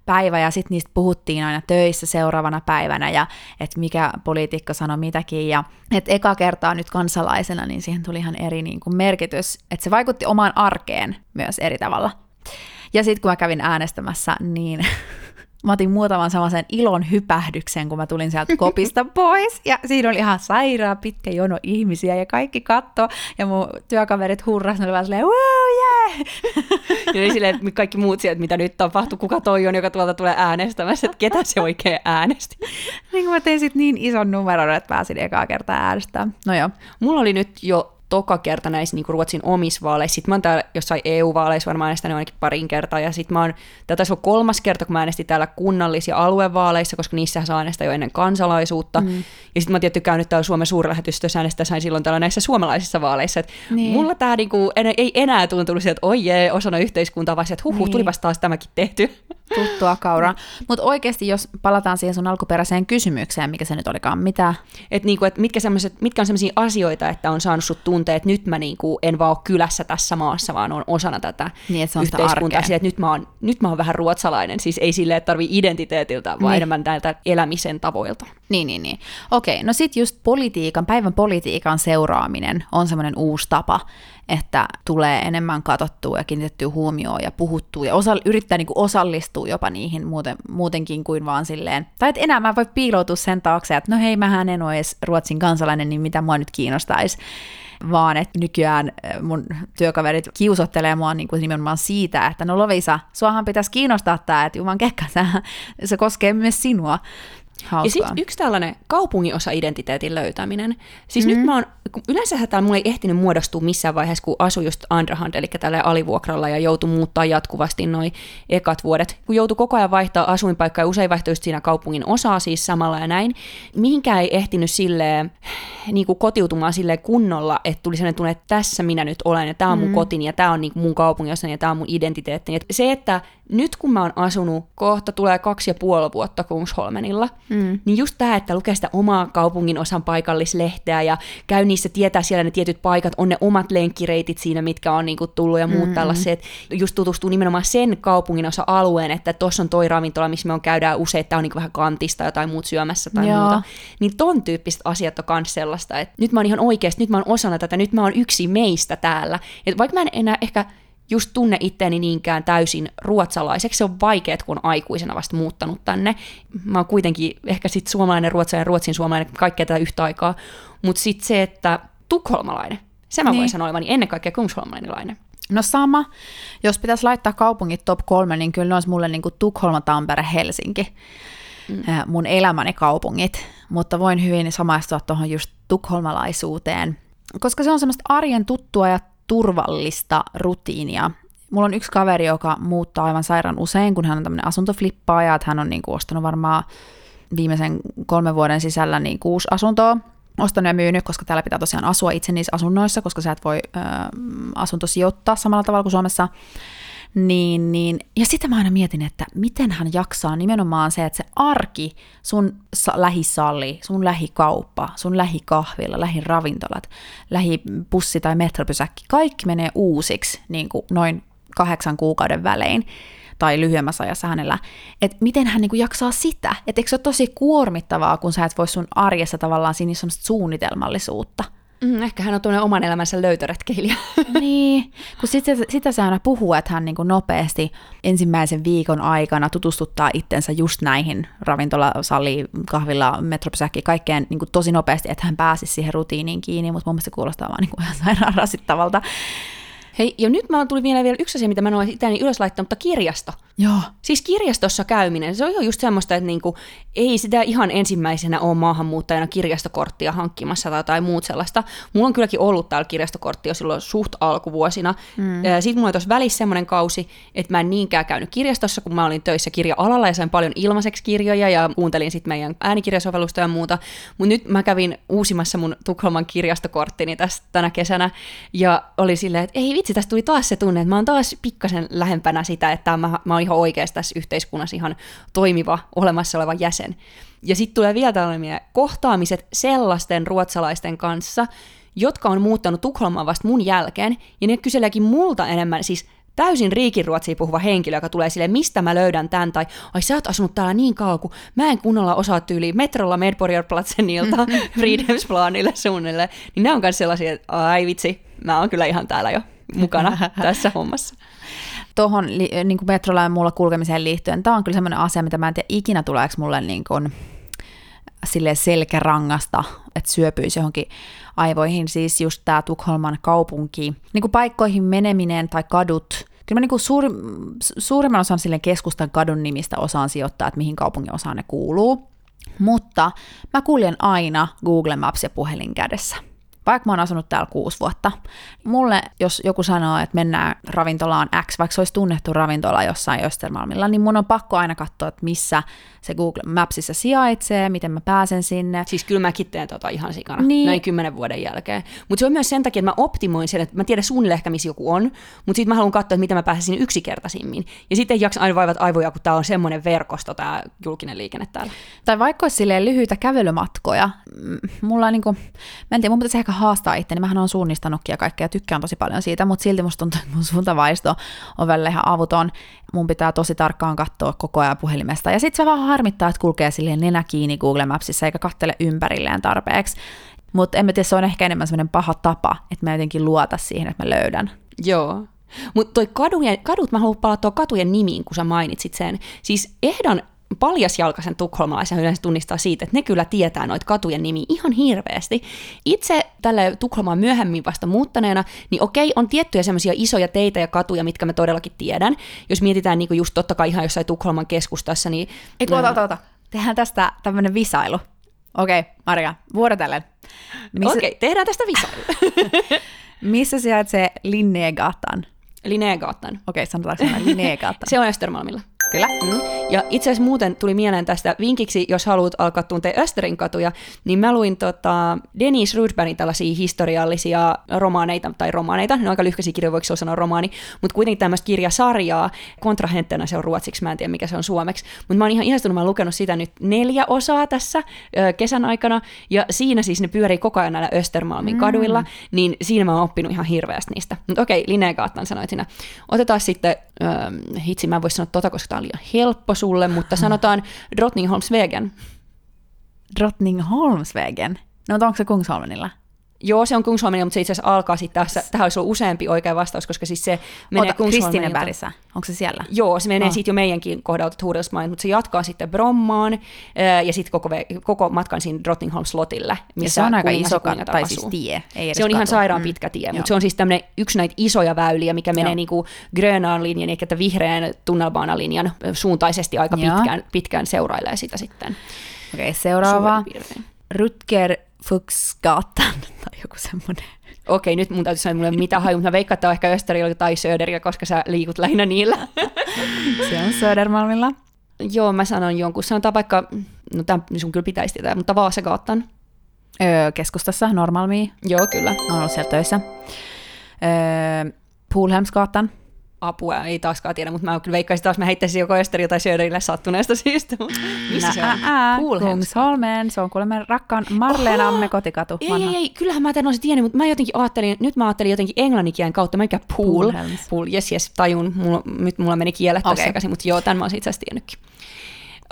päivä ja sitten niistä puhuttiin aina töissä seuraavana päivänä ja että mikä poliitikko sanoi mitäkin ja että eka kertaa nyt kansalaisena niin siihen tuli ihan eri niin kuin merkitys, että se vaikutti omaan arkeen myös eri tavalla. Ja sitten kun mä kävin äänestämässä, niin mä otin muutaman sellaisen ilon hypähdyksen, kun mä tulin sieltä kopista pois. Ja siinä oli ihan sairaan pitkä jono ihmisiä ja kaikki katto. Ja mun työkaverit hurras, ne oli vaan silleen, wow, yeah! ja niin silleen, että kaikki muut sieltä, mitä nyt tapahtuu, kuka toi on, joka tuolta tulee äänestämässä, että ketä se oikein äänesti. niin kun mä tein sit niin ison numeron, että pääsin ekaa kertaa äänestämään. No joo. Mulla oli nyt jo toka kerta näissä niin Ruotsin omissa vaaleissa. Sitten mä oon täällä jossain EU-vaaleissa varmaan äänestänyt ainakin parin kertaa. Ja sitten mä oon, tämä taisi olla kolmas kerta, kun mä äänestin täällä kunnallis- ja aluevaaleissa, koska niissä saa äänestää jo ennen kansalaisuutta. Mm. Ja sitten mä oon tietty käynyt täällä Suomen suurlähetystössä äänestää sain silloin täällä näissä suomalaisissa vaaleissa. Et Niin. Mulla tämä niinku, en, ei enää tuntunut sieltä, että oi jee, osana yhteiskuntaa, vaan että huh, huh, Niin. tulipas taas tämäkin tehty. Tuttua kauraa. Mutta oikeasti, jos palataan siihen sun alkuperäiseen kysymykseen, mikä se nyt olikaan, mitä Et niinku, et mitkä, mitkä on sellaisia asioita, että on saanut sut tuntea, että nyt mä niinku en vaan ole kylässä tässä maassa, vaan on osana tätä Niin, että se on sitä yhteiskuntaa. Sille, että nyt mä, oon, nyt mä oon vähän ruotsalainen, siis ei silleen, että tarvii identiteetiltä, vaan Niin. enemmän näiltä elämisen tavoilta. Niin, niin, niin. Okei, no sit just politiikan, päivän politiikan seuraaminen on semmoinen uusi tapa, että tulee enemmän katsottua ja kiinnitettyä huomioon ja puhuttua ja osa, yrittää niinku osallistua jopa niihin muuten, muutenkin kuin vaan silleen, tai että enää mä voi piiloutua sen taakse, että no hei, mähän en ole edes Ruotsin kansalainen, niin mitä mua nyt kiinnostaisi vaan että nykyään äh, mun työkaverit kiusottelee mua niin kuin nimenomaan siitä, että no Lovisa, suahan pitäisi kiinnostaa tämä, että juman kekka, sä- se koskee myös sinua. Hauskaa. Ja sitten yksi tällainen kaupunginosa-identiteetin löytäminen. Siis mm. nyt mä oon, yleensähän täällä mulla ei ehtinyt muodostua missään vaiheessa, kun asui just Underhand, eli tällä alivuokralla, ja joutui muuttaa jatkuvasti noin ekat vuodet. Kun joutui koko ajan vaihtaa asuinpaikkaa, ja usein vaihtoi just siinä kaupungin osaa siis samalla ja näin. Mihinkään ei ehtinyt silleen, niin kuin kotiutumaan sille kunnolla, että tuli sellainen tunne, että tässä minä nyt olen, ja tämä on mun mm. kotini, ja tämä on niin mun kaupunginosa, ja tämä on mun identiteetti. Et se, että nyt kun mä oon asunut, kohta tulee kaksi ja puoli vuotta Kungsholmenilla, mm. niin just tämä, että lukee sitä omaa kaupungin osan paikallislehteä ja käy niissä, tietää siellä ne tietyt paikat, on ne omat lenkkireitit siinä, mitkä on niinku tullut ja muut mm. tällaiset, just tutustuu nimenomaan sen kaupungin osa alueen, että tuossa on toi ravintola, missä me on käydään usein, että on niinku vähän kantista jotain muut syömässä tai Joo. muuta. Niin ton tyyppiset asiat on myös sellaista, että nyt mä oon ihan oikeasti, nyt mä oon osana tätä, nyt mä oon yksi meistä täällä. Et vaikka mä en enää ehkä just tunne itteeni niinkään täysin ruotsalaiseksi. Se on vaikeet, kun on aikuisena vasta muuttanut tänne. Mä oon kuitenkin ehkä sitten suomalainen, ruotsalainen, ruotsin suomalainen, kaikkea tätä yhtä aikaa. Mutta sitten se, että tukholmalainen, se mä niin. voin sanoa olevani ennen kaikkea kungsholmalainen. No sama. Jos pitäisi laittaa kaupungit top kolme, niin kyllä ne olisi mulle niin kuin Tukholma, Tampere, Helsinki. Mm. mun elämäni kaupungit. Mutta voin hyvin samaistua tuohon just tukholmalaisuuteen, koska se on semmoista arjen tuttua ja turvallista rutiinia. Mulla on yksi kaveri, joka muuttaa aivan sairaan usein, kun hän on tämmöinen asuntoflippaaja, että hän on niin kuin ostanut varmaan viimeisen kolmen vuoden sisällä niin kuusi asuntoa, ostanut ja myynyt, koska täällä pitää tosiaan asua itse niissä asunnoissa, koska sä et voi ö, asunto sijoittaa samalla tavalla kuin Suomessa. Niin, niin, ja sitten mä aina mietin, että miten hän jaksaa nimenomaan se, että se arki, sun lähisalli, sun lähikauppa, sun lähikahvilla, lähiravintolat, lähipussi tai metropysäkki, kaikki menee uusiksi niin kuin noin kahdeksan kuukauden välein tai lyhyemmässä ajassa hänellä, että miten hän niin kuin jaksaa sitä, että eikö se ole tosi kuormittavaa, kun sä et voi sun arjessa tavallaan siinä suunnitelmallisuutta. Mm, ehkä hän on tuonne oman elämänsä löytöretkeilijä. niin, kun sitä, sitä se aina puhuu, että hän niin kuin nopeasti ensimmäisen viikon aikana tutustuttaa itsensä just näihin ravintola, sali, kahvilla, metropysäkki, kaikkeen niin kuin tosi nopeasti, että hän pääsisi siihen rutiiniin kiinni, mutta mun mielestä se kuulostaa vaan niin kuin ihan sairaan rasittavalta. Hei, ja nyt mä tuli vielä, vielä yksi asia, mitä mä en ole itseäni ylös laittanut, mutta kirjasto. Joo. Siis kirjastossa käyminen, se on jo just semmoista, että niinku, ei sitä ihan ensimmäisenä ole maahanmuuttajana kirjastokorttia hankkimassa tai jotain muut sellaista. Mulla on kylläkin ollut täällä kirjastokortti jo silloin suht alkuvuosina. Mm. Sitten mulla oli tuossa välissä semmoinen kausi, että mä en niinkään käynyt kirjastossa, kun mä olin töissä kirja-alalla ja sain paljon ilmaiseksi kirjoja ja kuuntelin sitten meidän äänikirjasovellusta ja muuta. Mutta nyt mä kävin uusimassa mun Tukholman kirjastokorttini tästä tänä kesänä ja oli silleen, että ei vitsi, tästä tuli taas se tunne, että mä oon taas pikkasen lähempänä sitä, että mä, mä oon ihan oikeasti tässä yhteiskunnassa ihan toimiva, olemassa oleva jäsen. Ja sitten tulee vielä tällainen kohtaamiset sellaisten ruotsalaisten kanssa, jotka on muuttanut Tukholmaan vasta mun jälkeen, ja ne kyseleekin multa enemmän, siis täysin riikinruotsia puhuva henkilö, joka tulee sille, mistä mä löydän tämän, tai ai sä oot asunut täällä niin kauan, kun mä en kunnolla osaa tyyliin metrolla Medborgarplatsenilta Friedhemsplanille suunnilleen, niin ne on myös sellaisia, että ai vitsi, mä oon kyllä ihan täällä jo mukana tässä hommassa. Tuohon niin kuin metrolla ja muulla kulkemiseen liittyen, tämä on kyllä sellainen asia, mitä mä en tiedä ikinä tuleeko mulle niin kuin, sille selkärangasta, että syöpyisi johonkin aivoihin. Siis just tämä Tukholman kaupunki, niin kuin paikkoihin meneminen tai kadut, kyllä mä niin kuin suuri, suurimman osan sille keskustan kadun nimistä osaan sijoittaa, että mihin kaupungin osaan ne kuuluu. Mutta mä kuljen aina Google Maps ja puhelin kädessä vaikka mä oon asunut täällä kuusi vuotta, mulle, jos joku sanoo, että mennään ravintolaan X, vaikka se olisi tunnettu ravintola jossain Östermalmilla, niin mun on pakko aina katsoa, että missä se Google Mapsissa sijaitsee, miten mä pääsen sinne. Siis kyllä mäkin teen tota ihan sikana, niin. näin kymmenen vuoden jälkeen. Mutta se on myös sen takia, että mä optimoin sen, että mä tiedän suunnilleen ehkä, missä joku on, mutta sitten mä haluan katsoa, että miten mä pääsen yksinkertaisimmin. Ja sitten ei jaksa aina vaivat aivoja, kun tämä on semmoinen verkosto, tämä julkinen liikenne täällä. Tai vaikka olisi lyhyitä kävelymatkoja, mulla on niinku, mä en tiedä, mun pitäisi ehkä haastaa itteni, mähän on suunnistanutkin ja kaikkea, tykkään tosi paljon siitä, mutta silti musta tuntuu, että mun suuntavaisto on välillä ihan avuton. Mun pitää tosi tarkkaan katsoa koko ajan puhelimesta. Ja sitten se vähän harmittaa, että kulkee silleen nenä kiinni Google Mapsissa eikä kattele ympärilleen tarpeeksi. Mutta en mä tiedä, se on ehkä enemmän semmoinen paha tapa, että mä jotenkin luota siihen, että mä löydän. Joo. Mutta toi kadujen, kadut, mä haluan palata katujen nimiin, kun sä mainitsit sen. Siis ehdan paljasjalkaisen tukholmalaisen yleensä tunnistaa siitä, että ne kyllä tietää noita katujen nimi ihan hirveästi. Itse tällä Tukholmaan myöhemmin vasta muuttaneena, niin okei, on tiettyjä semmoisia isoja teitä ja katuja, mitkä mä todellakin tiedän. Jos mietitään niin just totta kai ihan jossain Tukholman keskustassa, niin... Eikö, ota, ota, ota. Tehdään tästä tämmönen visailu. Okei, okay, Maria, vuorotellen. Missä, Okei, okay, tehdään tästä visailu. missä sijaitsee Linnegatan? Linneegatan. Okei, okay, sanotaanko sana Linnegatan? Se on Östermalmilla. Kyllä. Mm. Ja itse asiassa muuten tuli mieleen tästä vinkiksi, jos haluat alkaa tuntea Österin katuja, niin mä luin tota Dennis Rudbergin tällaisia historiallisia romaaneita, tai romaaneita, ne on aika lyhkäisiä kirjoja, voiko sanoa romaani, mutta kuitenkin tämmöistä kirjasarjaa, kontrahentena se on ruotsiksi, mä en tiedä mikä se on suomeksi, mutta mä oon ihan ihastunut, mä oon lukenut sitä nyt neljä osaa tässä ö, kesän aikana, ja siinä siis ne pyörii koko ajan näillä Östermalmin mm. kaduilla, niin siinä mä oon oppinut ihan hirveästi niistä. Mutta okei, Linnea Gaattan sanoit sinä. Otetaan sitten, ö, hitsi, mä en voi sanoa tota, koska on liian helppo sulle, mutta sanotaan Drottningholmsvägen. Drottningholmsvägen? No onko se Kungsholmenilla? Joo, se on Kungsholmen, mutta se itse asiassa alkaa sitten tässä. Tähän olisi ollut useampi oikea vastaus, koska siis se menee Kungsholmenilta. välissä, onko se siellä? Joo, se menee oh. sitten jo meidänkin kohdalta Hudelsmain, mutta se jatkaa sitten Brommaan ja sitten koko, koko matkan siinä Drottningholm-slotille, missä ja se on aika iso kat- tai siis tie. Ei se on ihan sairaan mm. pitkä tie, mutta se on siis tämmöinen yksi näitä isoja väyliä, mikä menee niin kuin Grönaan linjan, eli että vihreän tunnelbaanalinjan suuntaisesti aika pitkään, pitkään seurailee sitä sitten. Okei, okay, seuraava. Rutger Fuchsgatan tai joku semmoinen. Okei, nyt mun täytyy sanoa, että mitä haju, mutta mä veikkaan, että on ehkä Österillä tai Söderillä, koska sä liikut lähinnä niillä. Se on Södermalmilla. Joo, mä sanon jonkun. Sanotaan vaikka, no tämän sun kyllä pitäisi tietää, mutta Vaasagatan. Öö, keskustassa, Normalmi. Joo, kyllä. Mä oon ollut siellä töissä. Öö, Poolhemsgatan apua, ei taaskaan tiedä, mutta mä kyllä veikkaisin taas, mä heittäisin joko Esteri tai Söderille sattuneesta syystä. Missä se on? Kungsholmen, se on kuulemma rakkaan Marleenamme kotikatu. Ei, ei, ei, kyllähän mä tämän olisin tiennyt, mutta mä jotenkin ajattelin, nyt mä ajattelin jotenkin englanninkien kautta, mikä pool. Pool, yes, yes, tajun, mulla, nyt mulla meni kielet okay. sekaisin, mutta joo, tämän mä olisin itse asiassa tiennytkin.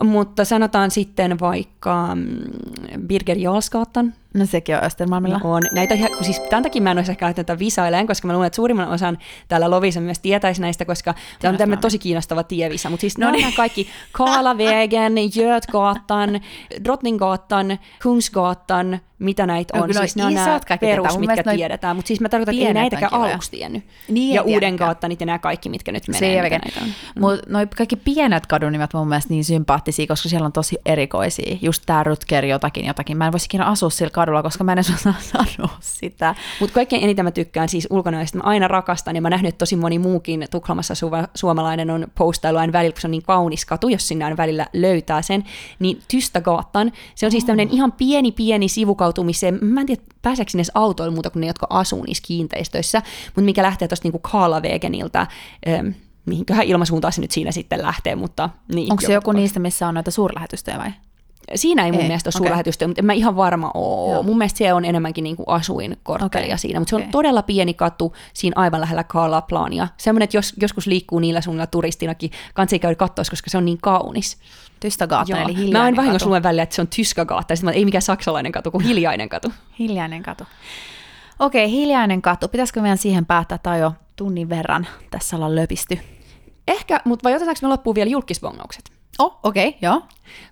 Mutta sanotaan sitten vaikka mm, Birger Jarlsgatan, No sekin on Östermalmilla. No on. Näitä, siis tämän takia mä en olisi ehkä tätä visaileen, koska mä luulen, että suurimman osan täällä Lovisa myös tietäisi näistä, koska tämä on tämmöinen tosi kiinnostava tievisa. Mutta siis no niin. kaikki Karlavägen, Götgatan, Drottninggatan, Kungsgatan, mitä näitä on. No, siis ne on nämä perus, mitkä tiedetään. Mutta siis mä tarkoitan, että ei näitäkään aluksi tiennyt. Niin, ja Uuden Gaattanit ja nämä kaikki, mitkä nyt menee. Se on. Mutta noi kaikki pienet kadunimet mun mielestä niin sympaattisia, koska siellä on tosi erikoisia. Just tämä Rutger jotakin, jotakin. Mä en voisi ikinä asua sillä kadulla, koska mä en osaa sanoa sitä. Mutta kaikkein eniten mä tykkään siis ulkonäöistä. Mä aina rakastan ja mä nähnyt, että tosi moni muukin Tukholmassa su- suomalainen on postailu aina välillä, kun se on niin kaunis katu, jos sinne aina välillä löytää sen. Niin Tystägatan, se on siis tämmöinen ihan pieni pieni sivukautu, missä mä en tiedä pääseekö sinne autoilla muuta kuin ne, jotka asuu niissä kiinteistöissä, mutta mikä lähtee tuosta niinku Kaalavegenilta, mihinköhän ilmasuuntaan se nyt siinä sitten lähtee, mutta niin. Onko se joku niistä, missä on noita suurlähetystöjä vai? Siinä ei mun ei, mielestä ole okay. suurlähetystö, mutta en mä ihan varma ole. Joo. Mun mielestä se on enemmänkin niin kuin asuinkorttelia okay. siinä, mutta se on okay. todella pieni katu siinä aivan lähellä Kaalaplania. Semmoinen, että jos, joskus liikkuu niillä suunnilla turistinakin, kansi käydä katsoa, koska se on niin kaunis. Tystagatan, eli hiljainen Mä oon vahingossa luen välillä, että se on Tyskagata, ja ei mikään saksalainen katu, kuin hiljainen katu. hiljainen katu. Okei, okay, hiljainen katu. Pitäisikö meidän siihen päättää, tai jo tunnin verran tässä ollaan löpisty? Ehkä, mutta vai otetaanko me loppuun vielä julkisbongaukset? Oh, okei, okay, joo.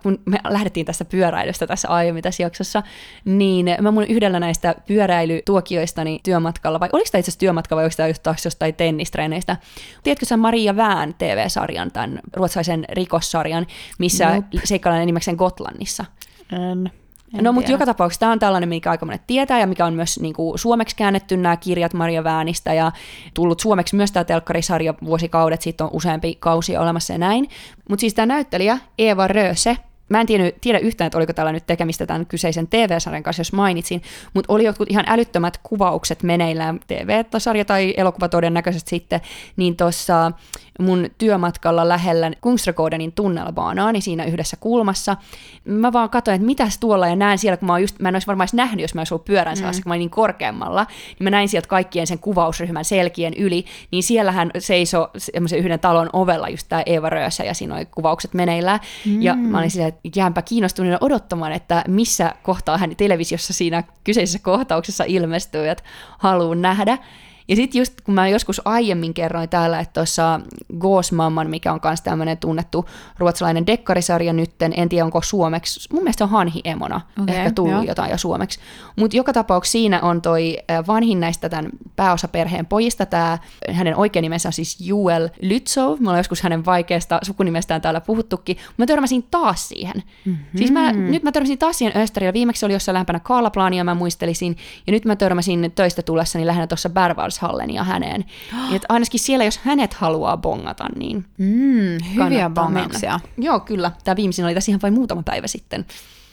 Kun me lähdettiin tässä pyöräilystä tässä aiemmin tässä jaksossa, niin mä mun yhdellä näistä pyöräilytuokioistani työmatkalla, vai oliko tämä itse asiassa työmatka vai oliko tämä just jostain tennistreeneistä? Tiedätkö sä Maria Vään TV-sarjan, tämän ruotsalaisen rikossarjan, missä nope. seikkaillaan enimmäkseen Gotlannissa? En. En no, mutta joka tapauksessa tämä on tällainen, mikä aika monet tietää ja mikä on myös niin kuin, suomeksi käännetty nämä kirjat Maria Väänistä ja tullut suomeksi myös tämä telkkarisarja vuosikaudet, siitä on useampi kausi olemassa ja näin. Mutta siis tämä näyttelijä Eeva Röse, Mä en tiedä, tiedä yhtään, että oliko tällä nyt tekemistä tämän kyseisen TV-sarjan kanssa, jos mainitsin, mutta oli jotkut ihan älyttömät kuvaukset meneillään, TV-sarja tai elokuva todennäköisesti sitten, niin tuossa mun työmatkalla lähellä Kungsträkodenin tunnelbaanaa, niin siinä yhdessä kulmassa. Mä vaan katsoin, että mitäs tuolla, ja näen siellä, kun mä, just, mä en olisi varmaan nähnyt, jos mä olisin ollut pyörän mm. kun mä olin niin korkeammalla, niin mä näin sieltä kaikkien sen kuvausryhmän selkien yli, niin siellähän seisoi semmoisen yhden talon ovella just tämä Eeva Röösä, ja siinä oli kuvaukset meneillään, mm. ja mä olin silleen, jäänpä kiinnostuneena odottamaan, että missä kohtaa hän televisiossa siinä kyseisessä kohtauksessa ilmestyy, että haluan nähdä. Ja sitten just kun mä joskus aiemmin kerroin täällä, että tuossa Mamman, mikä on myös tämmöinen tunnettu ruotsalainen dekkarisarja nytten, en tiedä onko suomeksi, mun mielestä on Hanhi Emona, okay, ehkä tullut joo. jotain jo suomeksi. Mutta joka tapauksessa siinä on toi vanhin näistä tämän pääosaperheen pojista, tämä, hänen oikein nimensä on siis Juel Lytsov, me ollaan joskus hänen vaikeasta sukunimestään täällä puhuttukin, mä törmäsin taas siihen. Mm-hmm. Siis mä, nyt mä törmäsin taas siihen Österillä, viimeksi oli jossain lähempänä Kaalaplania, mä muistelisin, ja nyt mä törmäsin töistä tullessani lähinnä tuossa Bärvalshallenia häneen. Oh. että ainakin siellä, jos hänet haluaa bongata, niin mm, hyviä bongauksia. Joo, kyllä. Tämä viimeisin oli tässä ihan vain muutama päivä sitten.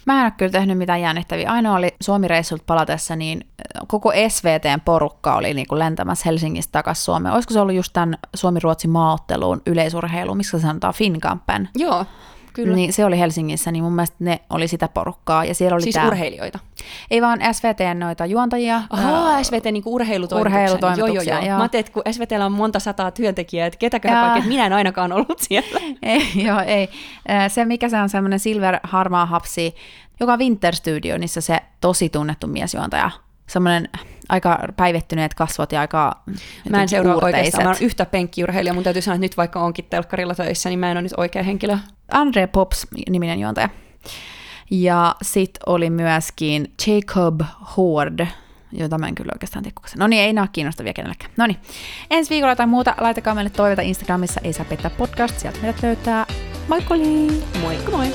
Mä en ole kyllä tehnyt mitään jännittäviä. Ainoa oli Suomi-reissulta palatessa, niin koko SVTn porukka oli niin kuin lentämässä Helsingistä takaisin Suomeen. Olisiko se ollut just tämän Suomi-Ruotsin maaotteluun yleisurheilu, missä sanotaan Finkampen? Joo. Kyllä. Niin se oli Helsingissä, niin mun mielestä ne oli sitä porukkaa. Ja siellä oli siis tää... urheilijoita? Ei vaan SVTn noita juontajia. Ahaa, uh, SVT niin urheilutoimituksen. urheilutoimituksen. Joo, joo, joo. Mä ajattelin, että kun SVTllä on monta sataa työntekijää, että ketäköhän kaikki, minä en ainakaan ollut siellä. ei, joo, ei. Se, mikä se on semmoinen silver harmaa hapsi, joka on Winter Studio, niissä se tosi tunnettu miesjuontaja semmoinen aika päivettyneet kasvot ja aika Mä en seuraa oikeastaan, mä oon yhtä penkkiurheilija, mun täytyy sanoa, että nyt vaikka onkin telkkarilla töissä, niin mä en ole nyt oikea henkilö. Andre Pops-niminen juontaja. Ja sit oli myöskin Jacob Hord, jota mä en kyllä oikeastaan tiedä No niin, ei nää kiinnostavia kenellekään. No niin, ensi viikolla tai muuta, laitakaa meille toiveita Instagramissa, ei saa pettää podcast, sieltä meidät löytää. Moikka Moikka moi!